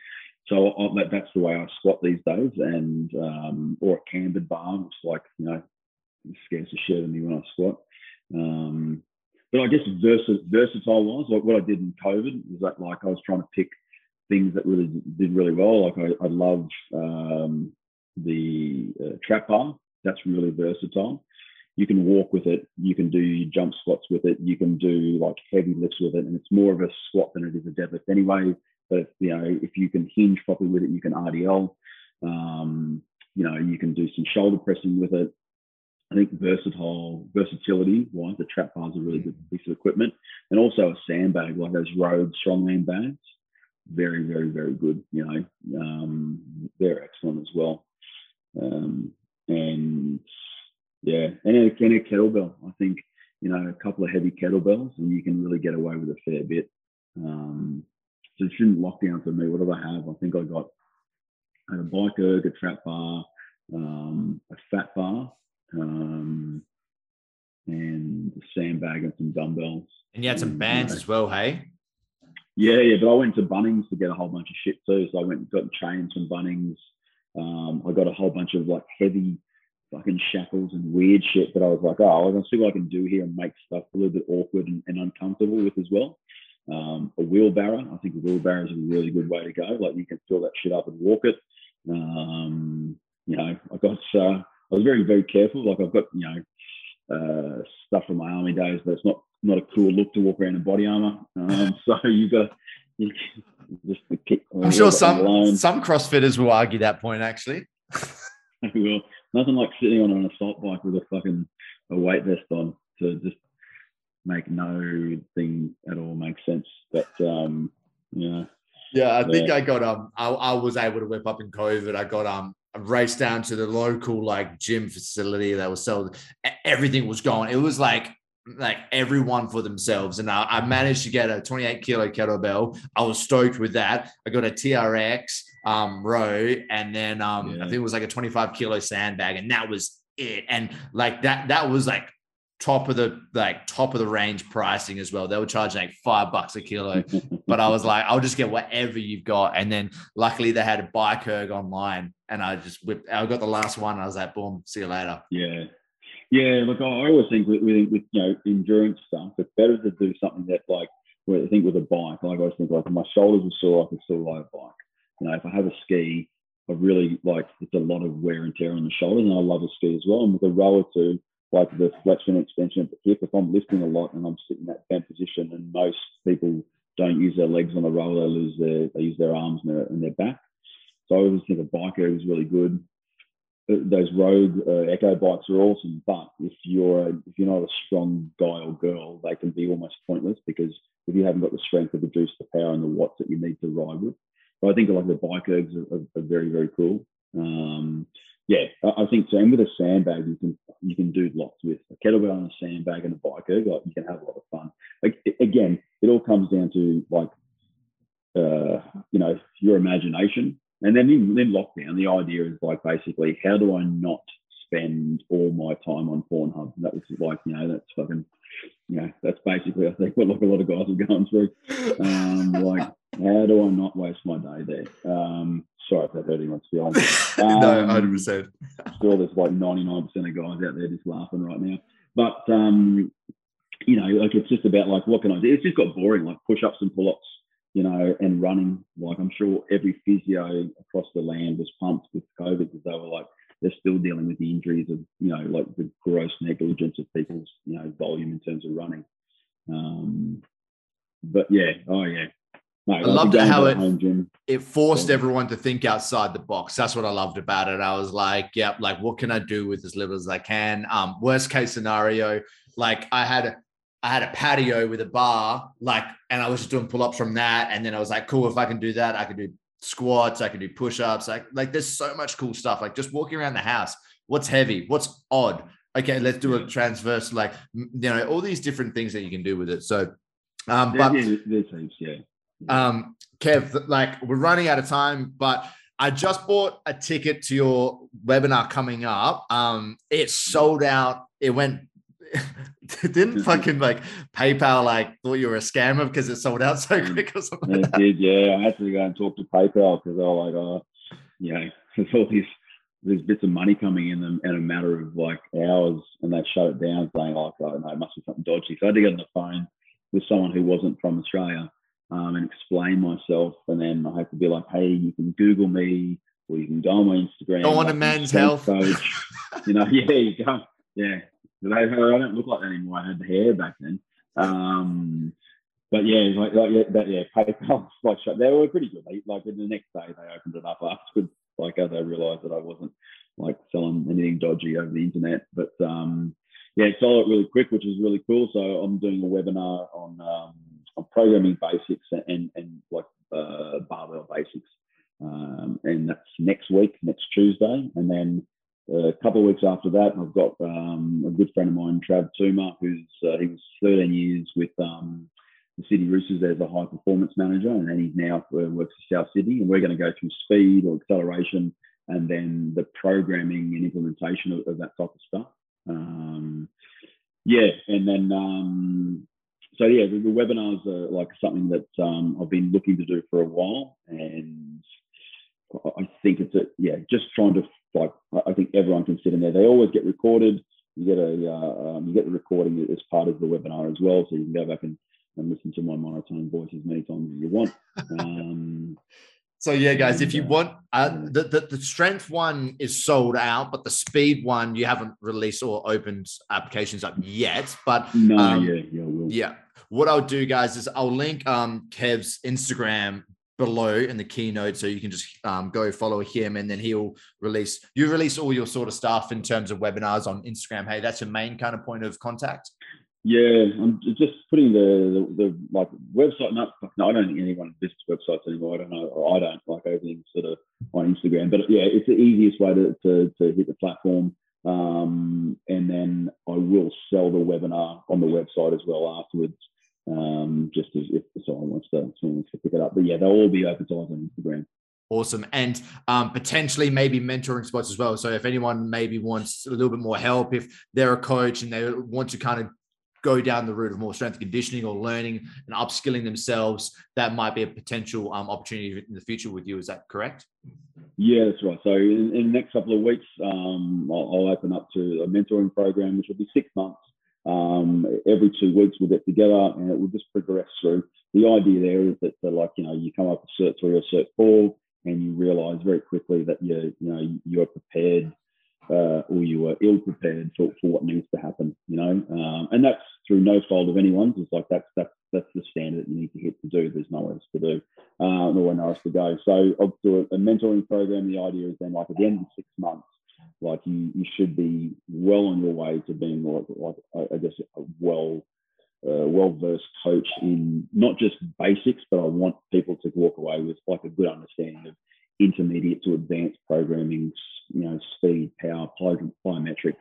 so I, that, that's the way I squat these days, and um, or a cambered bar, which like you know scares the shit out of me when I squat. Um, but I guess vers- versatile wise, like what I did in COVID was that like I was trying to pick things that really did really well. Like I, I love um, the uh, trap bar. That's really versatile. You can walk with it. You can do jump squats with it. You can do like heavy lifts with it, and it's more of a squat than it is a deadlift anyway. But you know, if you can hinge properly with it, you can RDL. Um, you know, you can do some shoulder pressing with it. I think versatile versatility wise, the trap bar is a really good piece of equipment, and also a sandbag like those Rogue Strongman bags. Very, very, very good. You know, um, they're excellent as well. Um, and yeah, and a, and a kettlebell. I think you know a couple of heavy kettlebells, and you can really get away with a fair bit. Um, so it shouldn't lock down for me. What do I have? I think I got I had a bike erg, a trap bar, um, a fat bar, um, and a sandbag and some dumbbells. And you had some bands you know, as well, hey? Yeah, yeah. But I went to Bunnings to get a whole bunch of shit too. So I went and got chains from Bunnings. Um, I got a whole bunch of like heavy fucking shackles and weird shit that I was like, oh, I'm gonna see what I can do here and make stuff a little bit awkward and, and uncomfortable with as well. Um, a wheelbarrow, I think a wheelbarrow is a really good way to go. Like you can fill that shit up and walk it. Um, you know, I got, uh, I was very, very careful. Like I've got, you know, uh, stuff from my army days, but it's not not a cool look to walk around in body armor. Um, so you've got you just kick. I'm sure some some CrossFitters will argue that point actually. well, nothing like sitting on an assault bike with a fucking a weight vest on to just make no thing at all make sense. But um, yeah. Yeah, I think I got um I, I was able to whip up in COVID. I got um a race down to the local like gym facility that was sold. Everything was gone. It was like like everyone for themselves. And I, I, managed to get a 28 kilo kettlebell. I was stoked with that. I got a TRX um, row, and then um, yeah. I think it was like a 25 kilo sandbag, and that was it. And like that, that was like top of the like top of the range pricing as well. They were charging like five bucks a kilo, but I was like, I'll just get whatever you've got. And then luckily they had a bike erg online, and I just whipped. I got the last one. I was like, boom, see you later. Yeah, yeah. Look, I always think with, with, with you know endurance stuff, it's better to do something that like I think with a bike. Like I always think like my shoulders are sore, I can still ride a bike. You know, if I have a ski, I really like it's a lot of wear and tear on the shoulders, and I love a ski as well. And with a rower too like the flexion extension of the hip. If I'm lifting a lot and I'm sitting in that bent position, and most people don't use their legs on the roll, they lose their they use their arms and their, and their back. So I always think a bike erg is really good. Those Rogue uh, Echo bikes are awesome, but if you're a, if you're not a strong guy or girl, they can be almost pointless because if you haven't got the strength to produce the power and the watts that you need to ride with. So I think like the bike ergs are, are, are very very cool. Um, yeah, I think. And with a sandbag, you can you can do lots with a kettlebell and a sandbag and a bike erg. Like you can have a lot of fun. Like again, it all comes down to like uh, you know your imagination. And then in, in lockdown, the idea is like basically how do I not spend all my time on Pornhub? That was like you know that's fucking know that's basically I think what like a lot of guys are going through. Um, like how do I not waste my day there? Um, sorry if that hurt anyone's feelings. Um, no, hundred percent. Still, there's like ninety nine percent of guys out there just laughing right now. But um, you know, like it's just about like what can I do? It's just got boring, like push ups and pull ups, you know, and running. Like I'm sure every physio across the land was pumped with COVID because they were like they're still dealing with the injuries of you know like the gross negligence of people's you know volume in terms of running. Um, but yeah, oh yeah, No, I loved it how it- home it forced Yeah. everyone to think outside the box. That's what I loved about it. I was like, yeah, like what can I do with as little as I can? Um, worst case scenario, like I had I had a patio with a bar, like, and I was just doing pull-ups from that. And then I was like, cool, if I can do that, I can do squats, I can do push-ups. Like, like there's so much cool stuff. Like just walking around the house. What's heavy? What's odd? Okay, let's do a transverse, like you know, all these different things that you can do with it. So um, but yeah, yeah. um, Kev, like we're running out of time, but I just bought a ticket to your webinar coming up. Um, it sold out. It went. didn't fucking like PayPal like thought you were a scammer because it sold out so quick or something. It did, yeah. I had to go and talk to PayPal because they were like, oh, you know, there's all these there's bits of money coming in them in a matter of like hours, and they shut it down, saying like, oh no, it must be something dodgy. So I had to get on the phone with someone who wasn't from Australia um, and explain myself, and then I had to be like, hey, you can Google me or you can go on my Instagram. Go on like, to Men's Health. Coach. you know, yeah, you go, yeah. They, I don't look like that anymore. I had the hair back then. Um, but yeah, like, like yeah, that, yeah, PayPal like. They were pretty good. They, like the next day, they opened it up afterwards, like as they realised that I wasn't like selling anything dodgy over the internet. But um, yeah, it sold it really quick, which is really cool. So I'm doing a webinar on um, on programming basics and and like uh, barbell basics, um, and that's next week, next Tuesday, and then a couple of weeks after that, I've got um, a good friend of mine, Trav Tuma, who's uh, he was 13 years with um, the Sydney Roosters as a high performance manager, and then he's now uh, works for South Sydney, and we're going to go through speed or acceleration, and then the programming and implementation of, of that type of stuff. Um, yeah, and then um, so yeah, the, the webinars are like something that um, I've been looking to do for a while, and I think it's a yeah, just trying to like I- think everyone can sit in there. They always get recorded. You get a uh, um, you get the recording as part of the webinar as well, so you can go back and, and listen to my monotone voice as many times as you want. Um, So yeah, guys, if you uh, want uh, the, the the strength one is sold out, but the speed one you haven't released or opened applications up yet. But no, Um, yeah, yeah, I will. Yeah. What I'll do, guys, is I'll link um, Kev's Instagram below in the keynote so you can just um, go follow him and then he'll release you release all your sort of stuff in terms of webinars on Instagram. Hey, that's your main kind of point of contact. Yeah, I'm just putting the, the, the like website. Not, no, I don't think anyone visits websites anymore. I don't know. I don't like everything sort of on Instagram. But yeah, it's the easiest way to, to, to hit the platform. Um, and then I will sell the webinar on the website as well afterwards. Um, just as if someone wants to, someone wants to pick it up. But yeah, they'll all be open advertised on Instagram. Awesome. And um, potentially maybe mentoring spots as well. So if anyone maybe wants a little bit more help, if they're a coach and they want to kind of go down the route of more strength conditioning or learning and upskilling themselves, that might be a potential um, opportunity in the future with you. Is that correct? Yeah, that's right. So in, in the next couple of weeks, um, I'll, I'll open up to a mentoring program, which will be six months. Um, every two weeks we'll get together and it will just progress through. The idea there is that, like you know you come up with cert three or cert four, and you realise very quickly that you you know you are prepared uh, or you are ill prepared for, for what needs to happen. You know, um, and that's through no fault of anyone's. It's like that's that's that's the standard that you need to hit to do. There's nowhere else to do, uh, nowhere else to go. So I'll do a, a mentoring program. The idea is then like at the end of six months, like you you should be well on your way to being like, like I- guess a well uh, well versed coach in not just basics, but I want people to walk away with like a good understanding of intermediate to advanced programming, you know, speed, power, plyo- plyometrics,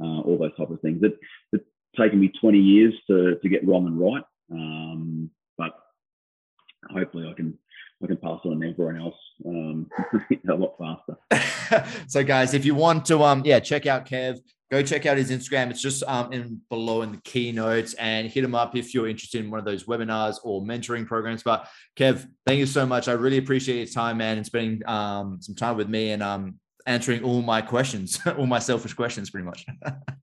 uh, all those type of things. That it's taken me 20 years to to get wrong and right, um, but hopefully I can I can pass on to everyone else um, a lot faster. so guys, if you want to um yeah, check out Kev, go check out his Instagram. It's just um in below in the keynotes and hit him up if you're interested in one of those webinars or mentoring programs. But Kev, thank you so much. I really appreciate your time, man, and spending um some time with me and um answering all my questions, all my selfish questions pretty much.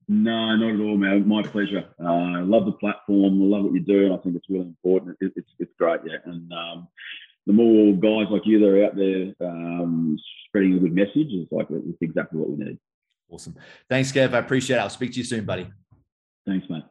No, not at all, man. My pleasure. Uh, I love the platform. I love what you're doing. I think it's really important. It, it's it's great, yeah. And um, the more guys like you that are out there um, spreading a good message is like it's exactly what we need. awesome. Thanks, Kev. I appreciate it. I'll speak to you soon, buddy. Thanks, mate.